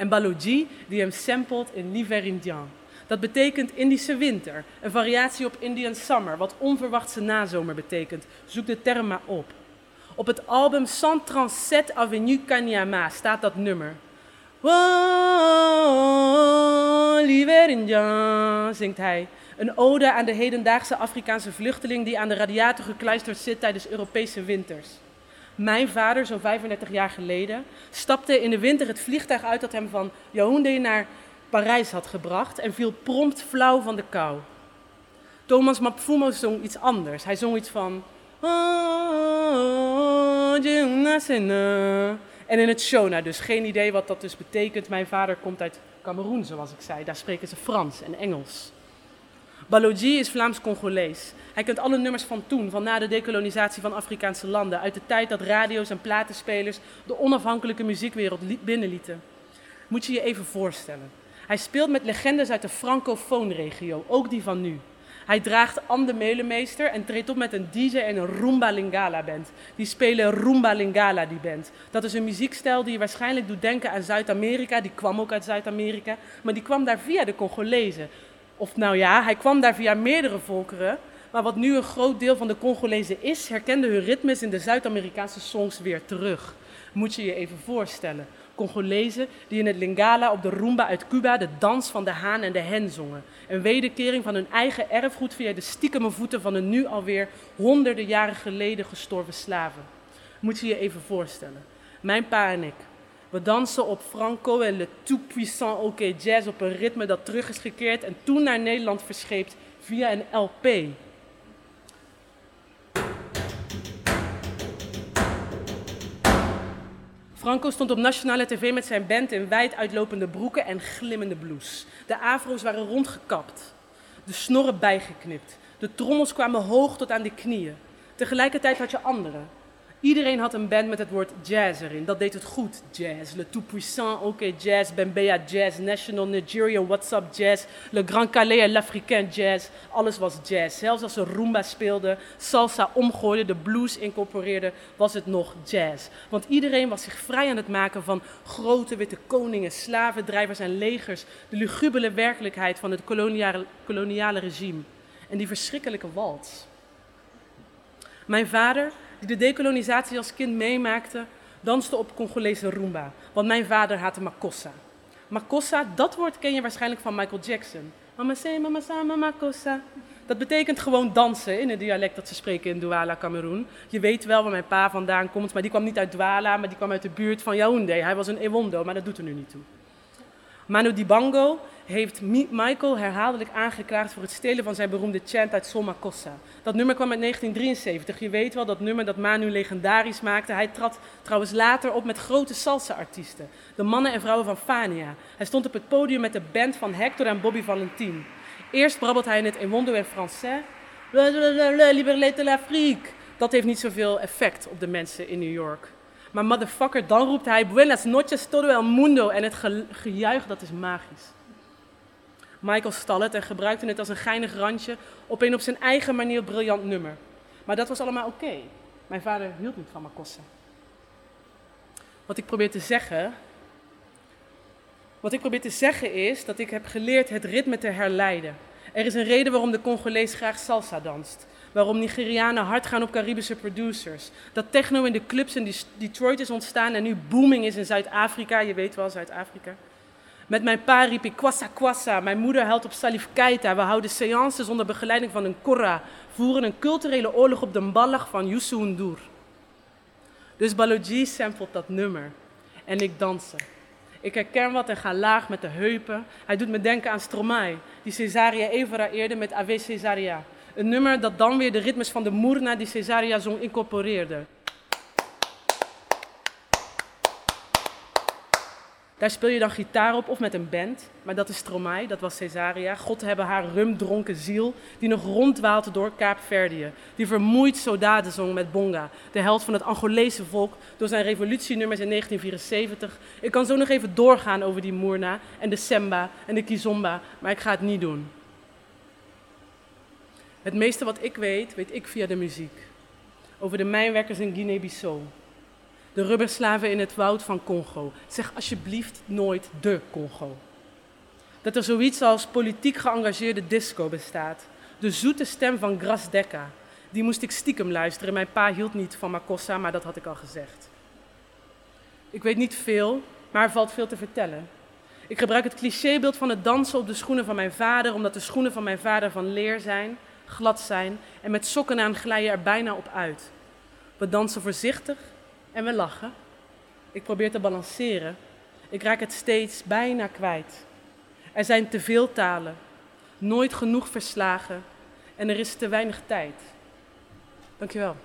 en Baloji die hem samplet in L'hiver. Dat betekent Indische winter, een variatie op Indian summer, wat onverwachtse nazomer betekent. Zoek de term maar op. Op het album 137 Avenue Kanyama staat dat nummer. Indien, zingt hij. Een ode aan de hedendaagse Afrikaanse vluchteling die aan de radiator gekluisterd zit tijdens Europese winters. Mijn vader, zo'n 35 jaar geleden, stapte in de winter het vliegtuig uit dat hem van Yaoundé naar Parijs had gebracht en viel prompt flauw van de kou. Thomas Mapfumo zong iets anders. Hij zong iets van. En in het Shona, dus geen idee wat dat dus betekent. Mijn vader komt uit Cameroen, zoals ik zei. Daar spreken ze Frans en Engels. Balogi is Vlaams-Congolees. Hij kent alle nummers van toen, van na de dekolonisatie van Afrikaanse landen, uit de tijd dat radio's en platenspelers de onafhankelijke muziekwereld binnenlieten. Moet je je even voorstellen. Hij speelt met legendes uit de francofoon-regio, ook die van nu. Hij draagt Am de Meulemeester en treedt op met een DJ en een Rumba Lingala band. Die spelen Rumba Lingala, die band. Dat is een muziekstijl die je waarschijnlijk doet denken aan Zuid-Amerika. Die kwam ook uit Zuid-Amerika, maar die kwam daar via de Congolezen. Of nou ja, hij kwam daar via meerdere volkeren. Maar wat nu een groot deel van de Congolezen is, herkende hun ritmes in de Zuid-Amerikaanse songs weer terug. Moet je je even voorstellen. Congolezen die in het Lingala op de rumba uit Cuba de dans van de haan en de hen zongen. Een wederkering van hun eigen erfgoed via de stiekeme voeten van een nu alweer honderden jaren geleden gestorven slaven. Moet je je even voorstellen. Mijn pa en ik, we dansen op Franco en Le Tout-Puissant OK Jazz op een ritme dat terug is gekeerd en toen naar Nederland verscheept via een LP. Franco stond op nationale tv met zijn band in wijd uitlopende broeken en glimmende blouse. De afro's waren rondgekapt, de snorren bijgeknipt. De trommels kwamen hoog tot aan de knieën. Tegelijkertijd had je anderen, Iedereen had een band met het woord jazz erin. Dat deed het goed. Jazz. Le Tout Puissant, OK Jazz. Bembea Jazz. National Nigerian What's Up Jazz. Le Grand Calais et l'Africain Jazz. Alles was jazz. Zelfs als ze rumba speelden, salsa omgooiden, de blues incorporeerden, was het nog jazz. Want iedereen was zich vrij aan het maken van grote witte koningen, slavendrijvers en legers. De lugubele werkelijkheid van het koloniale, koloniale regime. En die verschrikkelijke wals. Mijn vader die de decolonisatie als kind meemaakte, danste op Congolese rumba. Want mijn vader haatte makossa. Makossa, dat woord ken je waarschijnlijk van Michael Jackson. Mama say, mama sama, makossa. Dat betekent gewoon dansen in het dialect dat ze spreken in Douala, Cameroen. Je weet wel waar mijn pa vandaan komt, maar die kwam niet uit Douala, maar die kwam uit de buurt van Yaoundé. Hij was een Ewondo, maar dat doet er nu niet toe. Manu Dibango heeft Michael herhaaldelijk aangeklaagd voor het stelen van zijn beroemde chant uit Soma Kossa. Dat nummer kwam uit 1973. Je weet wel, dat nummer dat Manu legendarisch maakte. Hij trad trouwens later op met grote salsa-artiesten. De mannen en vrouwen van Fania. Hij stond op het podium met de band van Hector en Bobby Valentin. Eerst brabbelt hij in het Emondo en Français. Liberté l'Afrique. Dat heeft niet zoveel effect op de mensen in New York. Maar motherfucker, dan roept hij Buenas noches todo el mundo. En het gejuich, dat is magisch. Michael stal het en gebruikte het als een geinig randje op een op zijn eigen manier briljant nummer. Maar dat was allemaal oké. Mijn vader hield niet van Makossa. Wat ik probeer te zeggen. Wat ik probeer te zeggen is dat ik heb geleerd het ritme te herleiden. Er is een reden waarom de Congolees graag salsa danst. Waarom Nigerianen hard gaan op Caribische producers. Dat techno in de clubs in Detroit is ontstaan en nu booming is in Zuid-Afrika. Je weet wel, Zuid-Afrika. Met mijn pa riep ik kwassa kwassa. Mijn moeder helpt op Salif Keita. We houden seances onder begeleiding van een korra. Voeren een culturele oorlog op de mballag van Youssou N'Dour. Dus Balogi samplet dat nummer. En ik dansen. Ik herken wat en ga laag met de heupen. Hij doet me denken aan Stromae, die Cesaria Evora eerde met Ave Cesaria. Een nummer dat dan weer de ritmes van de Moerna die Cesaria zong incorporeerde. Daar speel je dan gitaar op of met een band. Maar dat is Stromae, dat was Cesaria. God hebben haar rumdronken ziel, die nog rondwaalt door Kaapverdië. Die vermoeid soldaten zong met Bonga, de held van het Angolese volk, door zijn revolutienummers in 1974. Ik kan zo nog even doorgaan over die Moerna en de Semba en de Kizomba, maar ik ga het niet doen. Het meeste wat ik weet, weet ik via de muziek. Over de mijnwerkers in Guinea-Bissau de rubberslaven in het woud van Congo. Zeg alsjeblieft nooit de Congo. Dat er zoiets als politiek geëngageerde disco bestaat. De zoete stem van Grasdecca. Die moest ik stiekem luisteren. Mijn pa hield niet van Makossa, maar dat had ik al gezegd. Ik weet niet veel, maar er valt veel te vertellen. Ik gebruik het clichébeeld van het dansen op de schoenen van mijn vader, omdat de schoenen van mijn vader van leer zijn, glad zijn en met sokken aan glijden er bijna op uit. We dansen voorzichtig en we lachen. Ik probeer te balanceren. Ik raak het steeds bijna kwijt. Er zijn te veel talen, nooit genoeg verslagen en er is te weinig tijd. Dankjewel.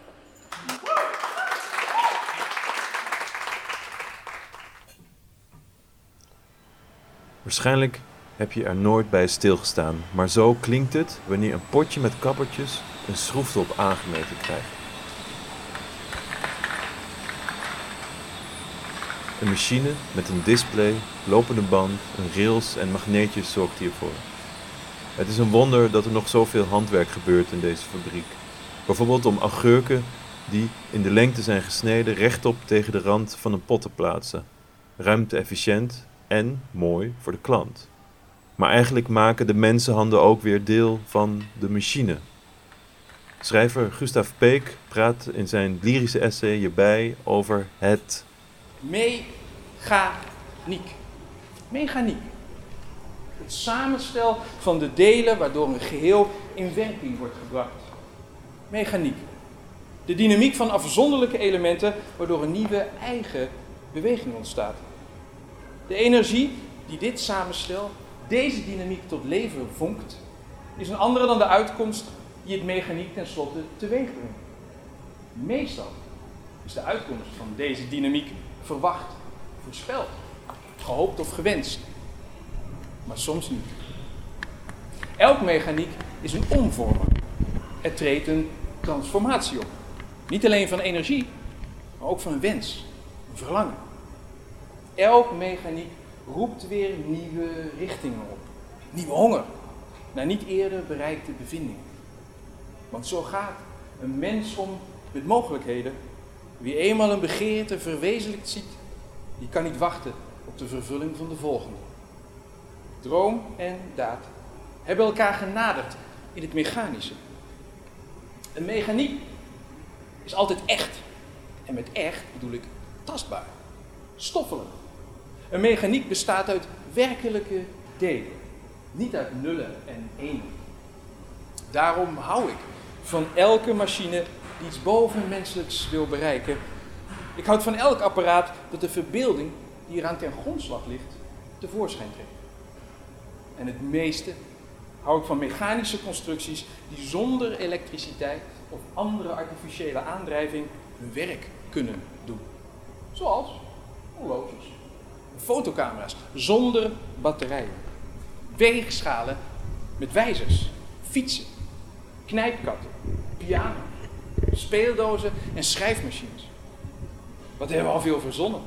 Waarschijnlijk heb je er nooit bij stilgestaan, maar zo klinkt het wanneer een potje met kappertjes een schroeftop aangemeten krijgt. Een machine met een display, lopende band, een rails en magneetjes zorgt hiervoor. Het is een wonder dat er nog zoveel handwerk gebeurt in deze fabriek. Bijvoorbeeld om augurken die in de lengte zijn gesneden rechtop tegen de rand van een pot te plaatsen. Ruimte-efficiënt en mooi voor de klant. Maar eigenlijk maken de mensenhanden ook weer deel van de machine. Schrijver Gustav Peek praat in zijn lyrische essay hierbij over het Mechaniek. Mechaniek. Het samenstel van de delen waardoor een geheel in werking wordt gebracht. Mechaniek. De dynamiek van afzonderlijke elementen waardoor een nieuwe eigen beweging ontstaat. De energie die dit samenstel, deze dynamiek tot leven vonkt, is een andere dan de uitkomst die het mechaniek tenslotte teweeg brengt. Meestal is de uitkomst van deze dynamiek verwacht, voorspeld, gehoopt of gewenst. Maar soms niet. Elk mechaniek is een omvormer. Er treedt een transformatie op. Niet alleen van energie, maar ook van een wens, verlangen. Elk mechaniek roept weer nieuwe richtingen op. Nieuwe honger naar niet eerder bereikte bevindingen. Want zo gaat een mens om met mogelijkheden wie eenmaal een begeerte verwezenlijkt ziet, die kan niet wachten op de vervulling van de volgende. Droom en daad hebben elkaar genaderd in het mechanische. Een mechaniek is altijd echt. En met echt bedoel ik tastbaar, stoffelijk. Een mechaniek bestaat uit werkelijke delen, niet uit nullen en enen. Daarom hou ik van elke machine die iets bovenmenselijks wil bereiken. Ik houd van elk apparaat dat de verbeelding die eraan ten grondslag ligt, tevoorschijn trekken. En het meeste hou ik van mechanische constructies die zonder elektriciteit of andere artificiële aandrijving hun werk kunnen doen. Zoals horloges, fotocamera's zonder batterijen, weegschalen met wijzers, fietsen, knijpkatten, piano's, speeldozen en schrijfmachines. Wat hebben we al veel verzonnen?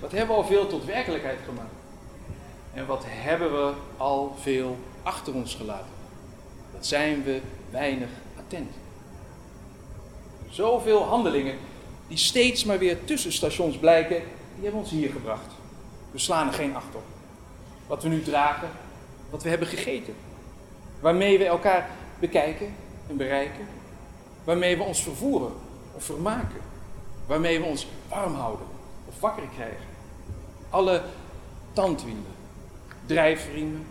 Wat hebben we al veel tot werkelijkheid gemaakt? En wat hebben we al veel achter ons gelaten? Dat zijn we weinig attent. Zoveel handelingen die steeds maar weer tussenstations blijken, die hebben ons hier gebracht. We slaan er geen acht op. Wat we nu dragen, wat we hebben gegeten. Waarmee we elkaar bekijken en bereiken. Waarmee we ons vervoeren of vermaken. Waarmee we ons warm houden of wakker krijgen. Alle tandwielen, drijfriemen,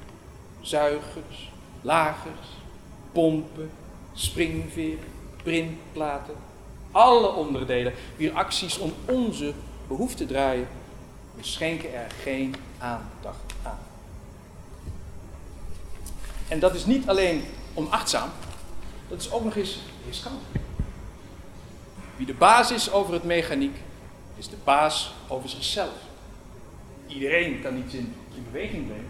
zuigers, lagers, pompen, springveren, printplaten. Alle onderdelen wier acties om onze behoefte draaien. We schenken er geen aandacht aan. En dat is niet alleen onachtzaam, dat is ook nog eens riskant. Wie de baas is over het mechaniek, is de baas over zichzelf. Iedereen kan iets in, in beweging brengen.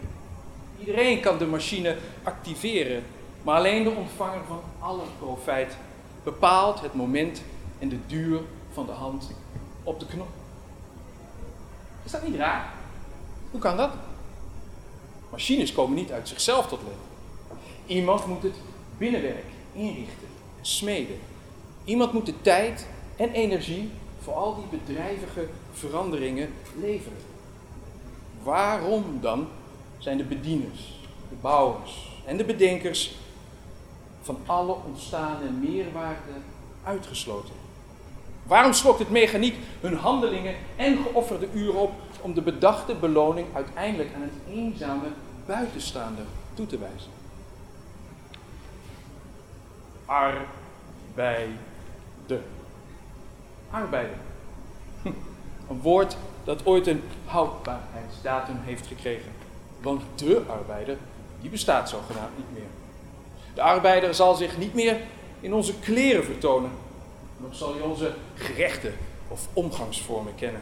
Iedereen kan de machine activeren, maar alleen de ontvanger van alle profijt bepaalt het moment en de duur van de hand op de knop. Is dat niet raar? Hoe kan dat? Machines komen niet uit zichzelf tot leven. Iemand moet het binnenwerk inrichten, smeden. Iemand moet de tijd en energie voor al die bedrijvige veranderingen leveren. Waarom dan zijn de bedieners, de bouwers en de bedenkers van alle ontstane meerwaarde uitgesloten? Waarom slokt het mechaniek hun handelingen en geofferde uren op om de bedachte beloning uiteindelijk aan een eenzame buitenstaander toe te wijzen? Arbeider. Arbeider. Een woord dat ooit een houdbaarheidsdatum heeft gekregen. Want de arbeider, die bestaat zogenaamd niet meer. De arbeider zal zich niet meer in onze kleren vertonen. Nog zal hij onze gerechten of omgangsvormen kennen.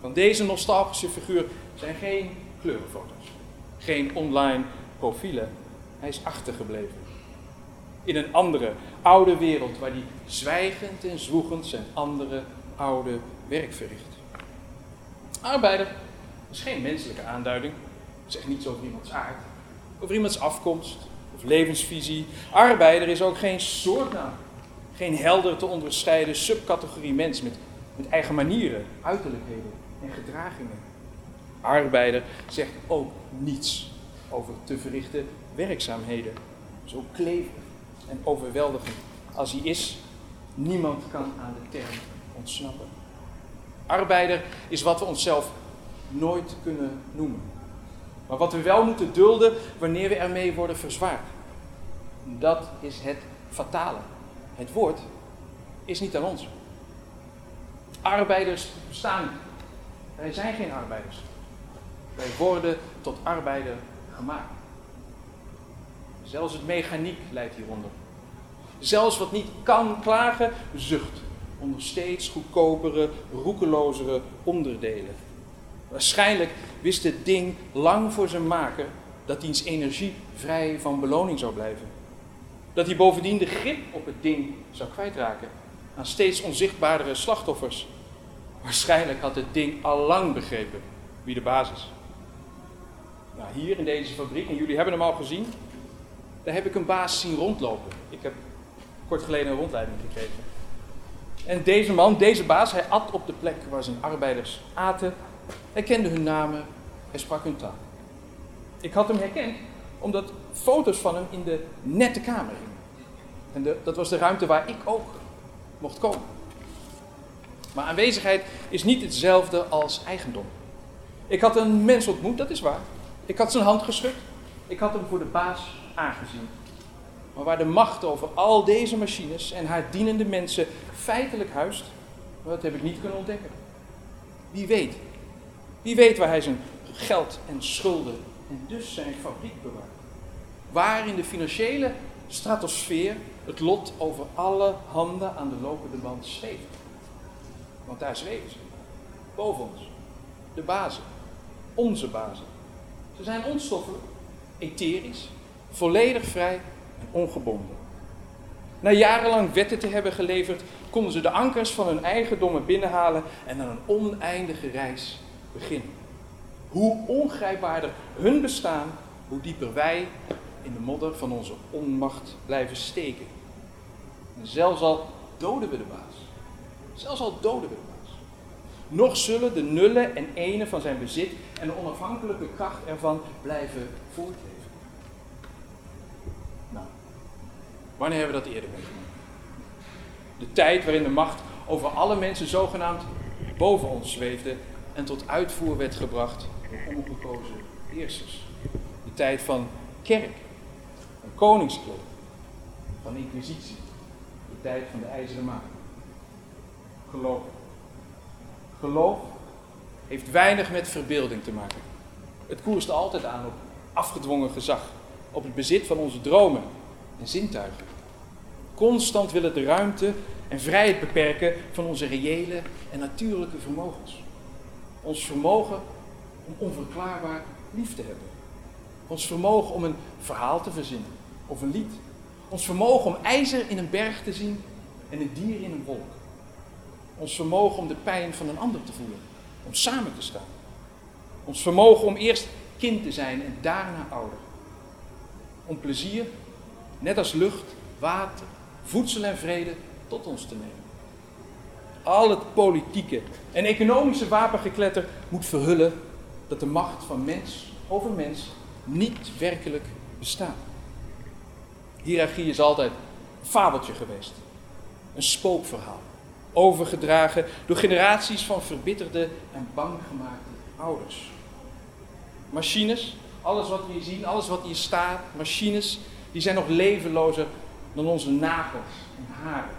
Van deze nostalgische figuur zijn geen kleurenfoto's, geen online profielen. Hij is achtergebleven. In een andere, oude wereld waar hij zwijgend en zwoegend zijn andere, oude werk verricht. Arbeider is geen menselijke aanduiding. Zegt niets over iemands aard, over iemands afkomst of levensvisie. Arbeider is ook geen soortnaam. Geen helder te onderscheiden subcategorie mens met, met eigen manieren, uiterlijkheden en gedragingen. Arbeider zegt ook niets over te verrichten werkzaamheden. Zo klevig en overweldigend als hij is, niemand kan aan de term ontsnappen. Arbeider is wat we onszelf nooit kunnen noemen. Maar wat we wel moeten dulden wanneer we ermee worden verzwaard. Dat is het fatale. Het woord is niet aan ons. Arbeiders niet. Wij zijn geen arbeiders. Wij worden tot arbeider gemaakt. Zelfs het mechaniek leidt hieronder. Zelfs wat niet kan klagen, zucht onder steeds goedkopere, roekelozere onderdelen. Waarschijnlijk wist het ding lang voor zijn maker dat diens energie vrij van beloning zou blijven. Dat hij bovendien de grip op het ding zou kwijtraken aan steeds onzichtbaardere slachtoffers. Waarschijnlijk had het ding al lang begrepen wie de baas is. Nou, hier in deze fabriek, en jullie hebben hem al gezien, daar heb ik een baas zien rondlopen. Ik heb kort geleden een rondleiding gekregen. En deze man, deze baas, hij at op de plek waar zijn arbeiders aten. Hij kende hun namen, hij sprak hun taal. Ik had hem herkend omdat foto's van hem in de nette kamer hingen. En dat was de ruimte waar ik ook mocht komen. Maar aanwezigheid is niet hetzelfde als eigendom. Ik had een mens ontmoet, dat is waar. Ik had zijn hand geschud. Ik had hem voor de baas aangezien. Maar waar de macht over al deze machines en haar dienende mensen feitelijk huist, dat heb ik niet kunnen ontdekken. Wie weet Wie weet waar hij zijn geld en schulden en dus zijn fabriek bewaart. Waar in de financiële stratosfeer het lot over alle handen aan de lopende band zweeft. Want daar zweven ze. Boven ons. De bazen. Onze bazen. Ze zijn onstoffelijk, etherisch, volledig vrij en ongebonden. Na jarenlang wetten te hebben geleverd, konden ze de ankers van hun eigendommen binnenhalen en aan een oneindige reis beginnen. Hoe ongrijpbaarder hun bestaan, hoe dieper wij in de modder van onze onmacht blijven steken. En zelfs al doden we de baas, zelfs al doden we de baas, nog zullen de nullen en enen van zijn bezit en de onafhankelijke kracht ervan blijven voortleven. Nou, wanneer hebben we dat eerder meegemaakt? De tijd waarin de macht over alle mensen zogenaamd boven ons zweefde en tot uitvoer werd gebracht door ongekozen heersers. De tijd van kerk, koningskleed, van inquisitie, de tijd van de ijzeren maag. Geloof. Geloof heeft weinig met verbeelding te maken. Het koerst altijd aan op afgedwongen gezag, op het bezit van onze dromen en zintuigen. Constant wil het de ruimte en vrijheid beperken van onze reële en natuurlijke vermogens. Ons vermogen om onverklaarbaar lief te hebben. Ons vermogen om een verhaal te verzinnen of een lied. Ons vermogen om ijzer in een berg te zien en een dier in een wolk. Ons vermogen om de pijn van een ander te voelen, om samen te staan. Ons vermogen om eerst kind te zijn en daarna ouder. Om plezier, net als lucht, water, voedsel en vrede, tot ons te nemen. Al het politieke en economische wapengekletter moet verhullen dat de macht van mens over mens niet werkelijk bestaat. Hiërarchie is altijd een fabeltje geweest, een spookverhaal, overgedragen door generaties van verbitterde en banggemaakte ouders. Machines, alles wat we hier zien, alles wat hier staat, machines, die zijn nog levenlozer dan onze nagels en haren.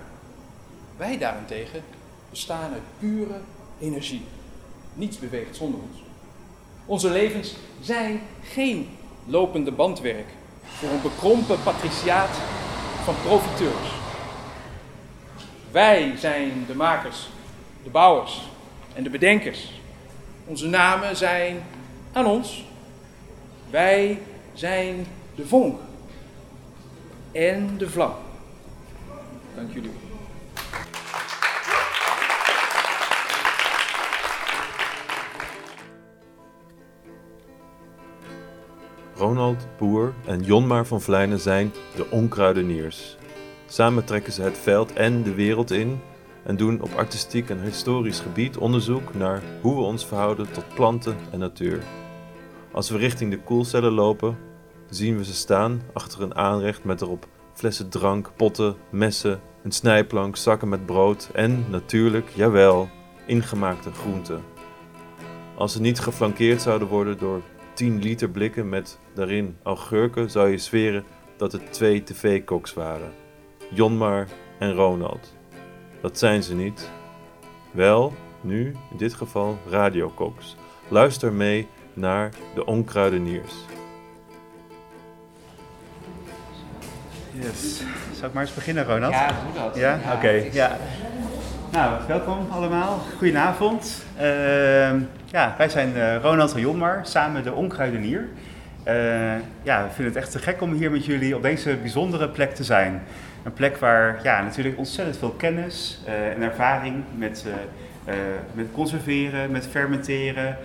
Wij daarentegen bestaan uit pure energie. Niets beweegt zonder ons. Onze levens zijn geen lopende bandwerk voor een bekrompen patriciaat van profiteurs. Wij zijn de makers, de bouwers en de bedenkers. Onze namen zijn aan ons. Wij zijn de vonk en de vlam. Dank jullie. Ronald Boer en Jonmar van Vlijnen zijn de onkruideniers. Samen trekken ze het veld en de wereld in en doen op artistiek en historisch gebied onderzoek naar hoe we ons verhouden tot planten en natuur. Als we richting de koelcellen lopen, zien we ze staan achter een aanrecht met erop flessen drank, potten, messen, een snijplank, zakken met brood en natuurlijk, jawel, ingemaakte groenten. Als ze niet geflankeerd zouden worden door 10 liter blikken met daarin augurken, zou je zweren dat het twee tv-koks waren. Jonmar en Ronald. Dat zijn ze niet. Wel, nu, in dit geval, radiokoks. Luister mee naar de onkruideniers. Yes. Zal ik maar eens beginnen, Ronald? Ja, doe dat. Ja? Oké, ja. Nou, welkom allemaal. Goedenavond. Ehm, ja, wij zijn eh, Ronald en Jonmar, samen de Onkruidenier. Eh, ja, we vinden het echt te gek om hier met jullie op deze bijzondere plek te zijn. Een plek waar ja, natuurlijk ontzettend veel kennis eh, en ervaring met, met conserveren, met fermenteren,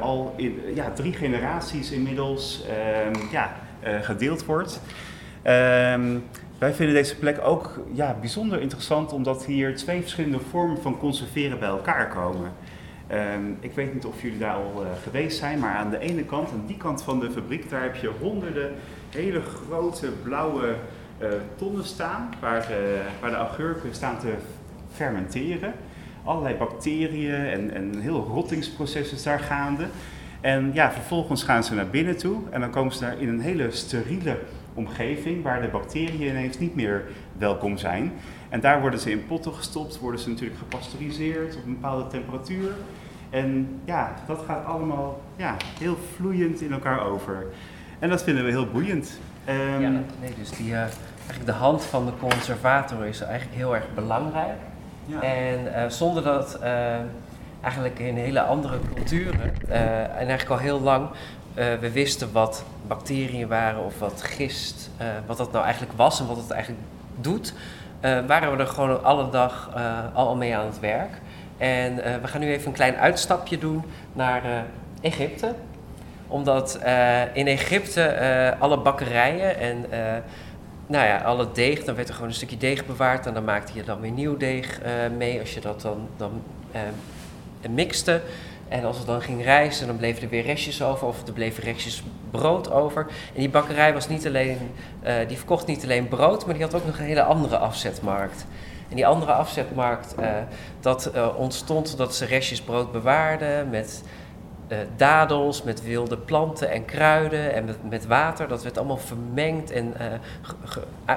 al in ja, drie generaties inmiddels ehm, ja, gedeeld wordt. Ehm, wij vinden deze plek ook ja, bijzonder interessant omdat hier twee verschillende vormen van conserveren bij elkaar komen. Ehm, ik weet niet of jullie daar al eh, geweest zijn, maar aan de ene kant, aan die kant van de fabriek, daar heb je honderden hele grote blauwe eh, tonnen staan waar, eh, waar de augurken staan te fermenteren. Allerlei bacteriën en, en een heel rottingsproces is daar gaande. En ja, vervolgens gaan ze naar binnen toe en dan komen ze daar in een hele steriele omgeving waar de bacteriën ineens niet meer welkom zijn. En daar worden ze in potten gestopt, worden ze natuurlijk gepasteuriseerd op een bepaalde temperatuur. En ja, dat gaat allemaal ja, heel vloeiend in elkaar over. En dat vinden we heel boeiend. Ehm, Ja, nee, dus die, eh, eigenlijk de hand van de conservator is eigenlijk heel erg belangrijk. ja. En eh, zonder dat eh, eigenlijk in hele andere culturen, en eigenlijk al heel lang, eh, we wisten wat bacteriën waren of wat gist, eh, wat dat nou eigenlijk was en wat het eigenlijk doet, eh, waren we er gewoon alle dag al mee aan het werk. En we gaan nu even een klein uitstapje doen naar Egypte omdat in Egypte alle bakkerijen en nou ja, alle deeg, dan werd er gewoon een stukje deeg bewaard en dan maakte je dan weer nieuw deeg mee als je dat dan, dan mixte. En als het dan ging rijsten, dan bleven er weer restjes over of er bleven restjes brood over. En die bakkerij was niet alleen, eh, die verkocht niet alleen brood, maar die had ook nog een hele andere afzetmarkt. En die andere afzetmarkt, eh, dat eh, ontstond dat ze restjes brood bewaarden met dadels, met wilde planten en kruiden en met, met water. Dat werd allemaal vermengd en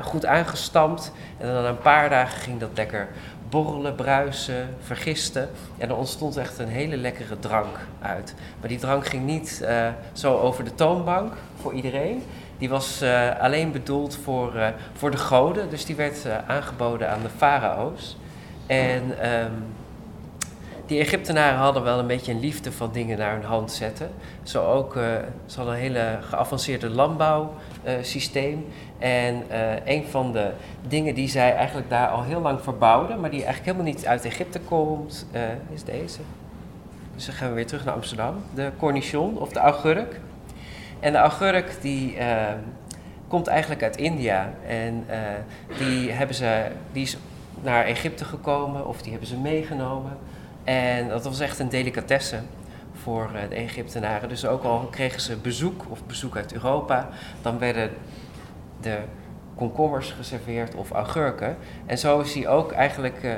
goed aangestampt. En dan na een paar dagen ging dat lekker borrelen, bruisen, vergisten. En er ontstond echt een hele lekkere drank uit. Maar die drank ging niet eh, zo over de toonbank voor iedereen. Die was eh, alleen bedoeld voor, eh, voor de goden. Dus die werd aangeboden aan de farao's. En ehm, die Egyptenaren hadden wel een beetje een liefde van dingen naar hun hand zetten. Zo ook, eh, ze hadden een hele geavanceerde landbouwsysteem. en eh, een van de dingen die zij eigenlijk daar al heel lang verbouwden, maar die eigenlijk helemaal niet uit Egypte komt, eh, is deze. Dus dan gaan we weer terug naar Amsterdam. De cornichon of de augurk. En de augurk die eh, komt eigenlijk uit India. En eh, die, hebben ze, die is naar Egypte gekomen of die hebben ze meegenomen. En dat was echt een delicatesse voor eh, de Egyptenaren. Dus ook al kregen ze bezoek of bezoek uit Europa, dan werden de komkommers geserveerd of augurken. En zo is hij ook eigenlijk eh,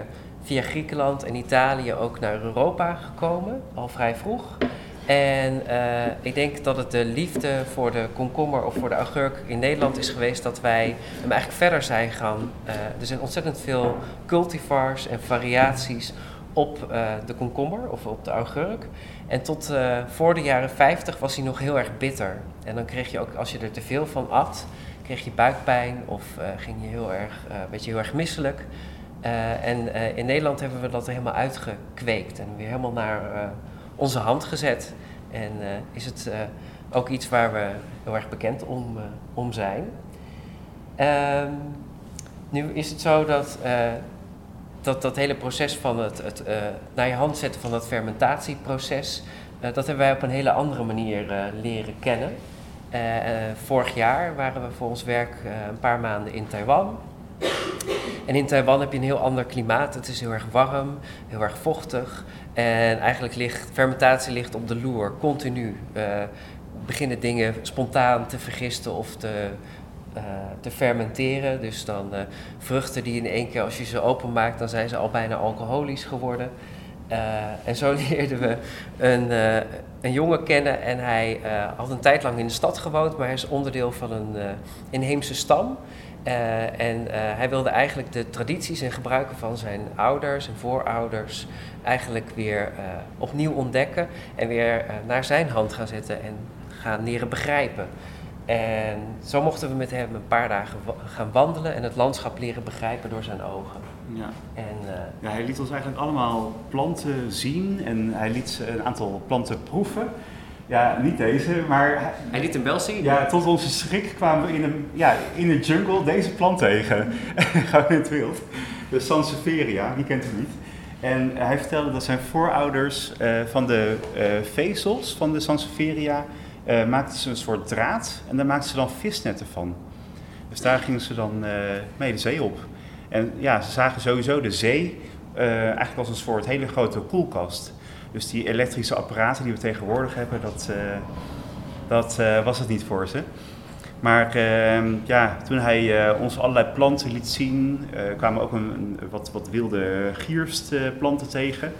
via Griekenland en Italië ook naar Europa gekomen, al vrij vroeg. En eh, ik denk dat het de liefde voor de komkommer of voor de augurk in Nederland is geweest dat wij hem eigenlijk verder zijn gaan. er zijn ontzettend veel cultivars en variaties op eh, de komkommer of op de augurk. En tot eh, voor de jaren 50 was hij nog heel erg bitter. En dan kreeg je ook, als je er te veel van at, kreeg je buikpijn of eh, ging je heel erg, werd je heel erg misselijk. En in Nederland hebben we dat helemaal uitgekweekt en weer helemaal naar onze hand gezet. En is het ook iets waar we heel erg bekend om, om zijn. Ehm, nu is het zo dat, dat dat hele proces van het, het eh, naar je hand zetten van dat fermentatieproces, eh, dat hebben wij op een hele andere manier eh, leren kennen. Vorig jaar waren we voor ons werk een paar maanden in Taiwan. En in Taiwan heb je een heel ander klimaat. Het is heel erg warm, heel erg vochtig. En eigenlijk ligt fermentatie ligt op de loer, continu. Beginnen dingen spontaan te vergisten of te, eh, te fermenteren. Dus dan eh, vruchten die in één keer, als je ze openmaakt, dan zijn ze al bijna alcoholisch geworden. Eh, en zo leerden we een, een jongen kennen en hij had een tijd lang in de stad gewoond, maar hij is onderdeel van een inheemse stam. En hij wilde eigenlijk de tradities en gebruiken van zijn ouders en voorouders eigenlijk weer opnieuw ontdekken en weer naar zijn hand gaan zetten en gaan leren begrijpen. En zo mochten we met hem een paar dagen wa- gaan wandelen en het landschap leren begrijpen door zijn ogen. Ja. En eh, Ja, hij liet ons eigenlijk allemaal planten zien en hij liet een aantal planten proeven. Ja, niet deze, maar hij- hij liet hem wel zien. ja, tot onze schrik kwamen we in een, ja, in de jungle deze plant tegen. Gewoon in het wild. De Sansevieria, wie kent hem niet. En hij vertelde dat zijn voorouders eh, van de eh, vezels van de Sansevieria eh, maakten ze een soort draad en daar maakten ze dan visnetten van. Dus daar gingen ze dan eh, mee de zee op. En ja, ze zagen sowieso de zee eh, eigenlijk als een soort hele grote koelkast. Dus die elektrische apparaten die we tegenwoordig hebben, dat, dat was het niet voor ze. Maar ehm, ja, toen hij ons allerlei planten liet zien, kwamen ook een, een- wat, wat wilde gierstplanten tegen.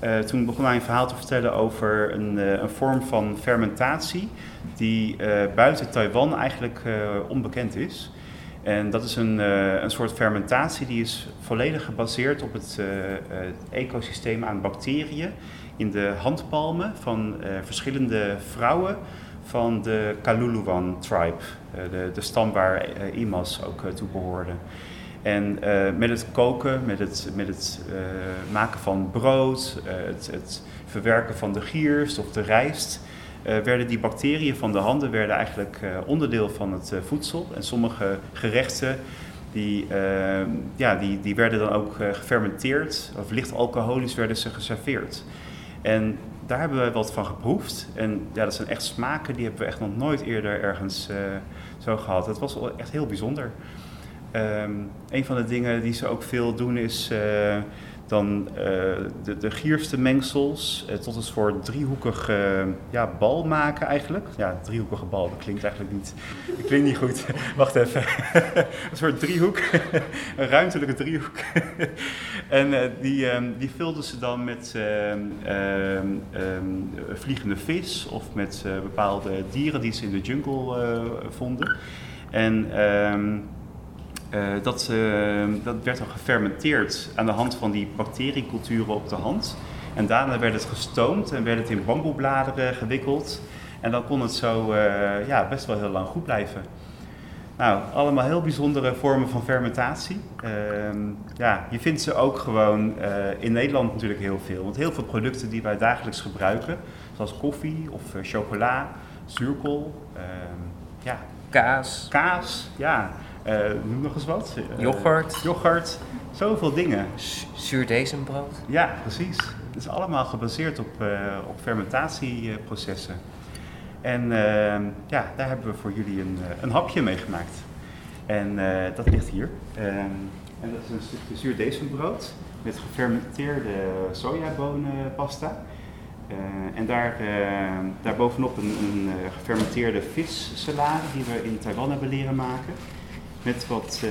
Eh, toen begon hij een verhaal te vertellen over een, eh, een vorm van fermentatie die eh, buiten Taiwan eigenlijk onbekend is. En dat is een, een soort fermentatie die is volledig gebaseerd op het, ecosysteem aan bacteriën in de handpalmen van verschillende vrouwen van de Kaluluwan tribe, de, de stam waar Imas ook toe behoorde. En eh, met het koken, met het, met het eh, maken van brood, eh, het, het verwerken van de gierst of de rijst, werden die bacteriën van de handen werden eigenlijk onderdeel van het voedsel. En sommige gerechten die, ja, die, die werden dan ook gefermenteerd, of licht alcoholisch werden ze geserveerd. En daar hebben we wat van geproefd. En ja, dat zijn echt smaken die hebben we echt nog nooit eerder ergens zo gehad. Het was echt heel bijzonder. Ehm, een van de dingen die ze ook veel doen is eh, dan eh, de, de gierste mengsels eh, tot een soort driehoekige ja, bal maken eigenlijk. Ja, driehoekige bal, dat klinkt eigenlijk niet, dat klinkt niet goed. Wacht even. een soort driehoek, een ruimtelijke driehoek. en die, ehm, die vulden ze dan met ehm, vliegende vis of met bepaalde dieren die ze in de jungle vonden. En dat, eh, dat werd dan gefermenteerd aan de hand van die bacterieculturen op de hand. En daarna werd het gestoomd en werd het in bamboebladeren gewikkeld. En dan kon het zo eh, ja, best wel heel lang goed blijven. Nou, allemaal heel bijzondere vormen van fermentatie. Ehm, ja, je vindt ze ook gewoon eh, in Nederland natuurlijk heel veel. Want heel veel producten die wij dagelijks gebruiken, zoals koffie of eh, chocola, zuurkool, ehm, ja, Kaas, kaas, ja, eh, noem nog eens wat. Eh, yoghurt, yoghurt, zoveel dingen. zuurdezenbrood. Ja, precies. Het is allemaal gebaseerd op, eh, op fermentatieprocessen. En ehm, ja, daar hebben we voor jullie een, eh, een hapje mee gemaakt. En eh, dat ligt hier. Ehm, en dat is een stukje zuurdezenbrood met gefermenteerde sojabonenpasta. Eh, en daar, eh, daarbovenop een, een eh, gefermenteerde vissalade die we in Taiwan hebben leren maken. Met wat eh,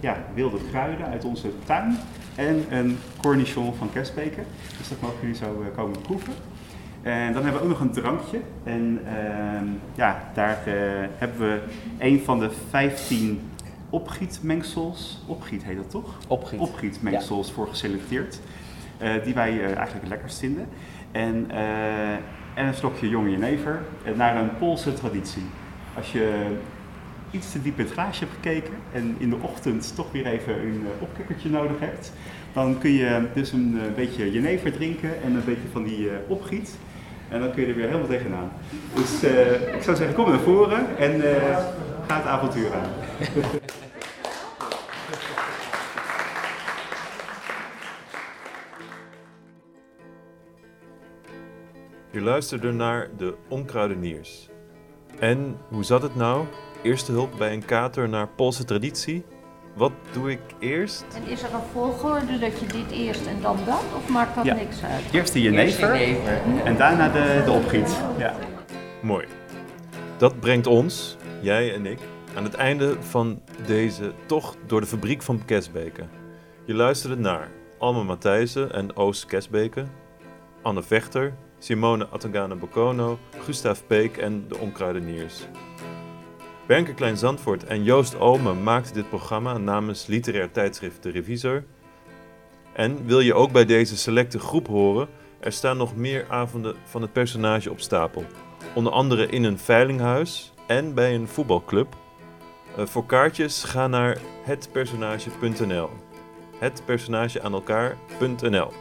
ja, wilde kruiden uit onze tuin en een cornichon van kerstbeken. Dus dat mogen jullie zo eh, komen proeven. En dan hebben we ook nog een drankje. En ehm, ja, daar eh, hebben we een van de 15 opgietmengsels. Opgiet heet dat toch? Opgiet. Opgietmengsels voor geselecteerd. die wij eigenlijk het lekkerst vinden. En, en een slokje jonge jenever naar een Poolse traditie. Als je iets te diep in het glaasje hebt gekeken en in de ochtend toch weer even een eh, opkikkertje nodig hebt, dan kun je dus een eh, beetje jenever drinken en een beetje van die eh, opgiet. En dan kun je er weer helemaal tegenaan. Dus ik zou zeggen, kom naar voren en ga het avontuur aan. Je luisterde naar de Onkruideniers. En hoe zat het nou? Eerste hulp bij een kater naar Poolse traditie? Wat doe ik eerst? En is er een volgorde dat je dit eerst en dan dat? Of maakt dat Ja. niks uit? Eerst de jenever en daarna de, de opgiet. Ja. Mooi. Dat brengt ons, jij en ik, aan het einde van deze tocht door de fabriek van Kesbeke. Je luisterde naar Alma Matthijssen en Oos Kesbeke, Anne Vechter, Simone Atangana Bokono, Gustav Peek en de Onkruideniers. Bernke Klein Zandvoort en Joost Ome maakten dit programma namens literair tijdschrift De Revisor. En wil je ook bij deze selecte groep horen, er staan nog meer avonden van het personage op stapel. Onder andere in een veilinghuis en bij een voetbalclub. Eh, voor kaartjes ga naar hetpersonage.nl. Hetpersonage aan elkaar.nl.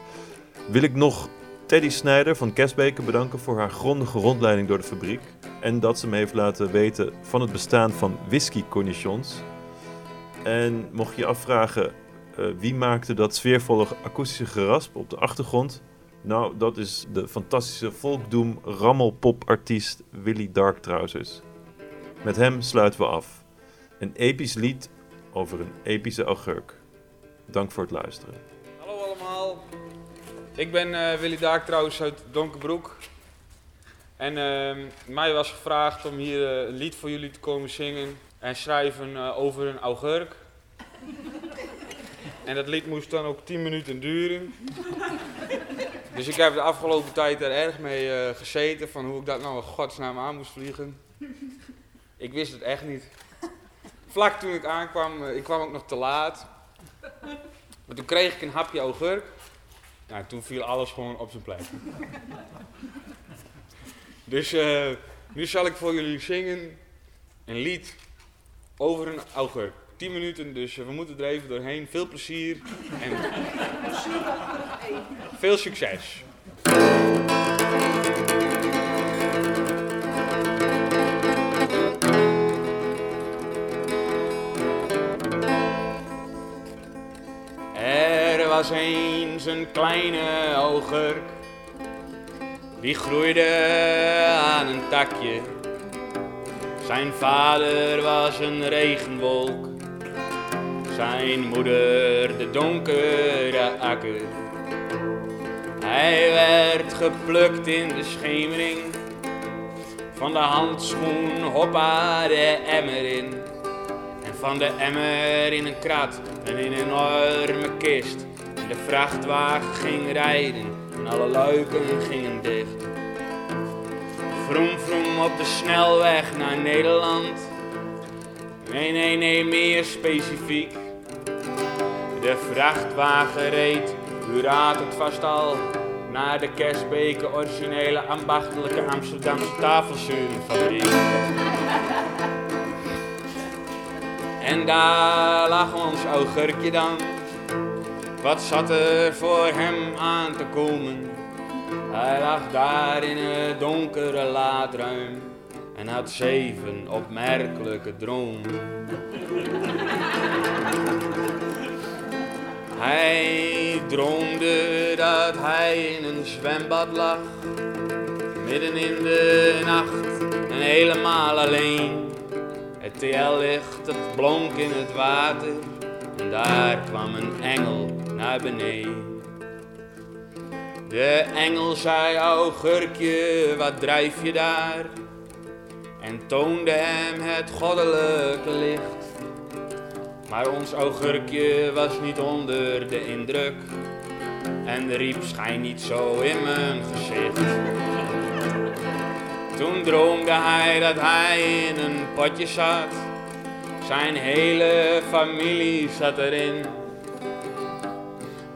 Wil ik nog Teddy Snijder van Kesbeke bedanken voor haar grondige rondleiding door de fabriek. En dat ze me heeft laten weten van het bestaan van whisky cornichons. En mocht je afvragen eh, wie maakte dat sfeervolle akoestische gerasp op de achtergrond, nou, dat is de fantastische folkdoom rammelpop-artiest Willy Darktrousers. Met hem sluiten we af. Een episch lied over een epische augurk. Dank voor het luisteren. Hallo allemaal, ik ben eh, Willy Daak trouwens uit Donkerbroek. En ehm, mij was gevraagd om hier eh, een lied voor jullie te komen zingen en schrijven eh, over een augurk. En dat lied moest dan ook 10 minuten duren. Dus ik heb de afgelopen tijd er erg mee eh, gezeten van hoe ik dat nou in godsnaam aan moest vliegen. Ik wist het echt niet. Vlak toen ik aankwam, ik kwam ook nog te laat. Maar toen kreeg ik een hapje augurk. Nou, toen viel alles gewoon op zijn plek. Dus eh, nu zal ik voor jullie zingen een lied over een augurk. 10 minuten, dus eh, we moeten er even doorheen. Veel plezier en veel succes. Er was eens een kleine augurk, die groeide aan een takje. Zijn vader was een regenwolk, zijn moeder de donkere akker. Hij werd geplukt in de schemering, van de handschoen hoppa de emmer in. En van de emmer in een krat en in een enorme kist. En de vrachtwagen ging rijden en alle luiken gingen dicht. Vroom vroom op de snelweg naar Nederland. Nee, nee, nee, meer specifiek. De vrachtwagen reed, u raadt het vast al, naar de Kersbeke originele ambachtelijke Amsterdamse tafelzurenfabriek. En daar lag ons augurkje dan. Wat zat er voor hem aan te komen? Hij lag daar in het donkere laadruim en had zeven opmerkelijke dromen. Hij droomde dat hij in een zwembad lag, midden in de nacht en helemaal alleen. Het TL-licht blonk in het water en daar kwam een engel naar beneden. De engel zei, augurkje, wat drijf je daar? En toonde hem het goddelijke licht. Maar ons augurkje was niet onder de indruk en riep, schijn niet zo in mijn gezicht. Toen droomde hij dat hij in een potje zat. Zijn hele familie zat erin.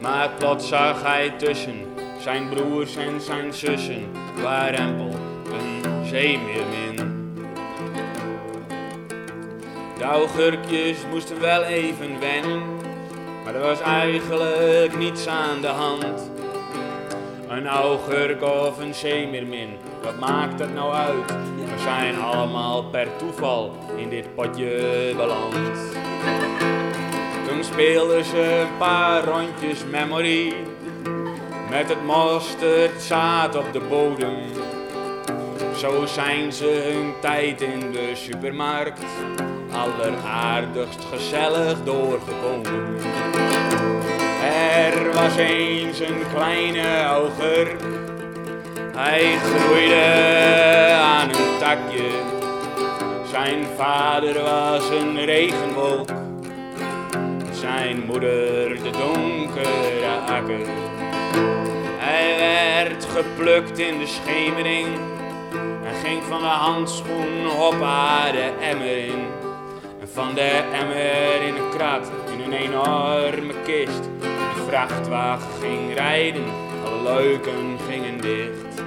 Maar plots zag hij tussen zijn broers en zijn zussen warempel een zeemeermin. De augurkjes moesten wel even wennen, maar er was eigenlijk niets aan de hand. Een augurk of een zeemeermin, wat maakt het nou uit? We zijn allemaal per toeval in dit potje beland. Speelden ze een paar rondjes memory, met het mosterdzaad op de bodem. Zo zijn ze hun tijd in de supermarkt alleraardigst gezellig doorgekomen. Er was eens een kleine augurk, hij groeide aan een takje. Zijn vader was een regenwolk, zijn moeder de donkere akker. Hij werd geplukt in de schemering en ging van de handschoen hoppa de emmer in. En van de emmer in een krat in een enorme kist. De vrachtwagen ging rijden, alle luiken gingen dicht.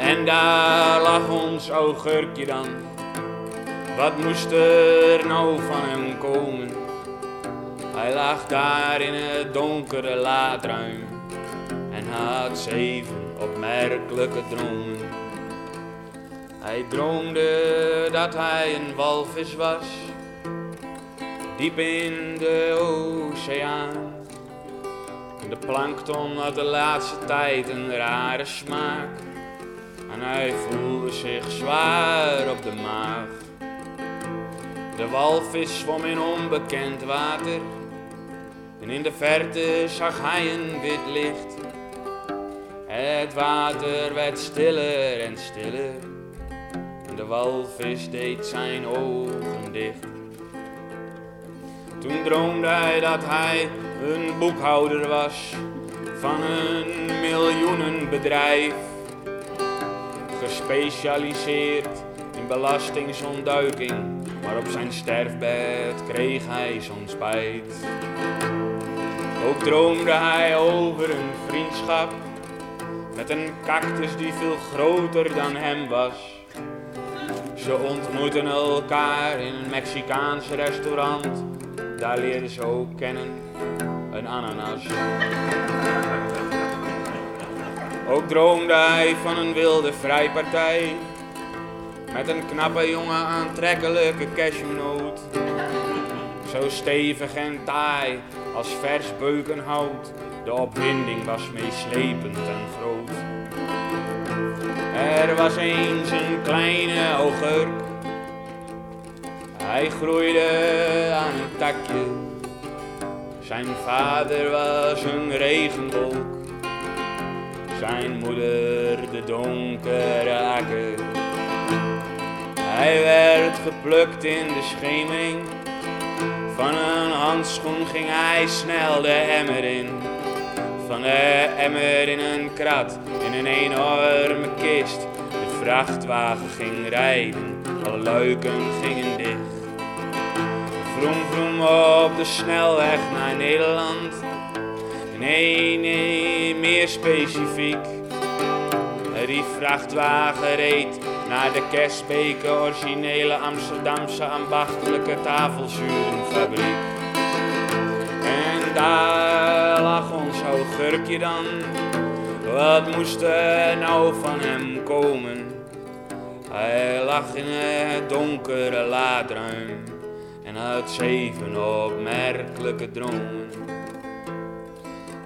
En daar lag ons augurkje dan. Wat moest er nou van hem komen? Hij lag daar in het donkere laadruim en had zeven opmerkelijke dromen. Hij droomde dat hij een walvis was, diep in de oceaan. De plankton had de laatste tijd een rare smaak en hij voelde zich zwaar op de maag. De walvis zwom in onbekend water en in de verte zag hij een wit licht. Het water werd stiller en stiller de walvis deed zijn ogen dicht. Toen droomde hij dat hij een boekhouder was van een miljoenenbedrijf, gespecialiseerd in belastingsontduiking, maar op zijn sterfbed kreeg hij zo'n spijt. Ook droomde hij over een vriendschap met een cactus die veel groter dan hem was. Ze ontmoetten elkaar in een Mexicaans restaurant. Daar leerden ze ook kennen een ananas. Ook droomde hij van een wilde vrijpartij. Met een knappe jonge aantrekkelijke cashewnoot. Zo stevig en taai als vers beukenhout. De opwinding was meeslepend en groot. Er was eens een kleine augurk. Hij groeide aan een takje. Zijn vader was een regenwolk. Zijn moeder de donkere akker. Hij werd geplukt in de schemering. Van een handschoen ging hij snel de emmer in. Van de emmer in een krat, in een enorme kist. De vrachtwagen ging rijden, alle luiken gingen dicht. Vroom vroom op de snelweg naar Nederland. Nee, nee, meer specifiek. Die vrachtwagen reed naar de Kersbeke originele Amsterdamse ambachtelijke tafelzurenfabriek. En daar lag ons augurkje dan. Wat moest er nou van hem komen? Hij lag in het donkere laadruim en had zeven opmerkelijke dromen.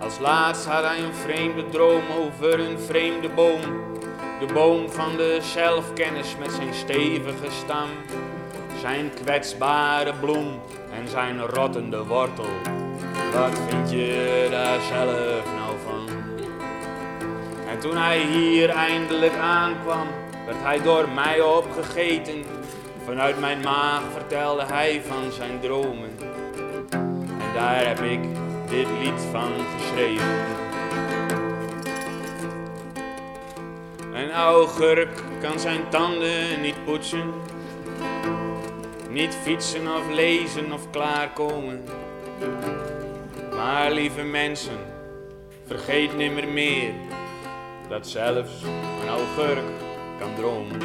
Als laatst had hij een vreemde droom over een vreemde boom. De boom van de zelfkennis met zijn stevige stam. Zijn kwetsbare bloem en zijn rottende wortel. Wat vind je daar zelf nou van? En toen hij hier eindelijk aankwam, werd hij door mij opgegeten. Vanuit mijn maag vertelde hij van zijn dromen. En daar heb ik dit lied van geschreven. Een augurk kan zijn tanden niet poetsen, niet fietsen of lezen of klaarkomen. Maar lieve mensen, vergeet nimmer meer dat zelfs een augurk kan dromen.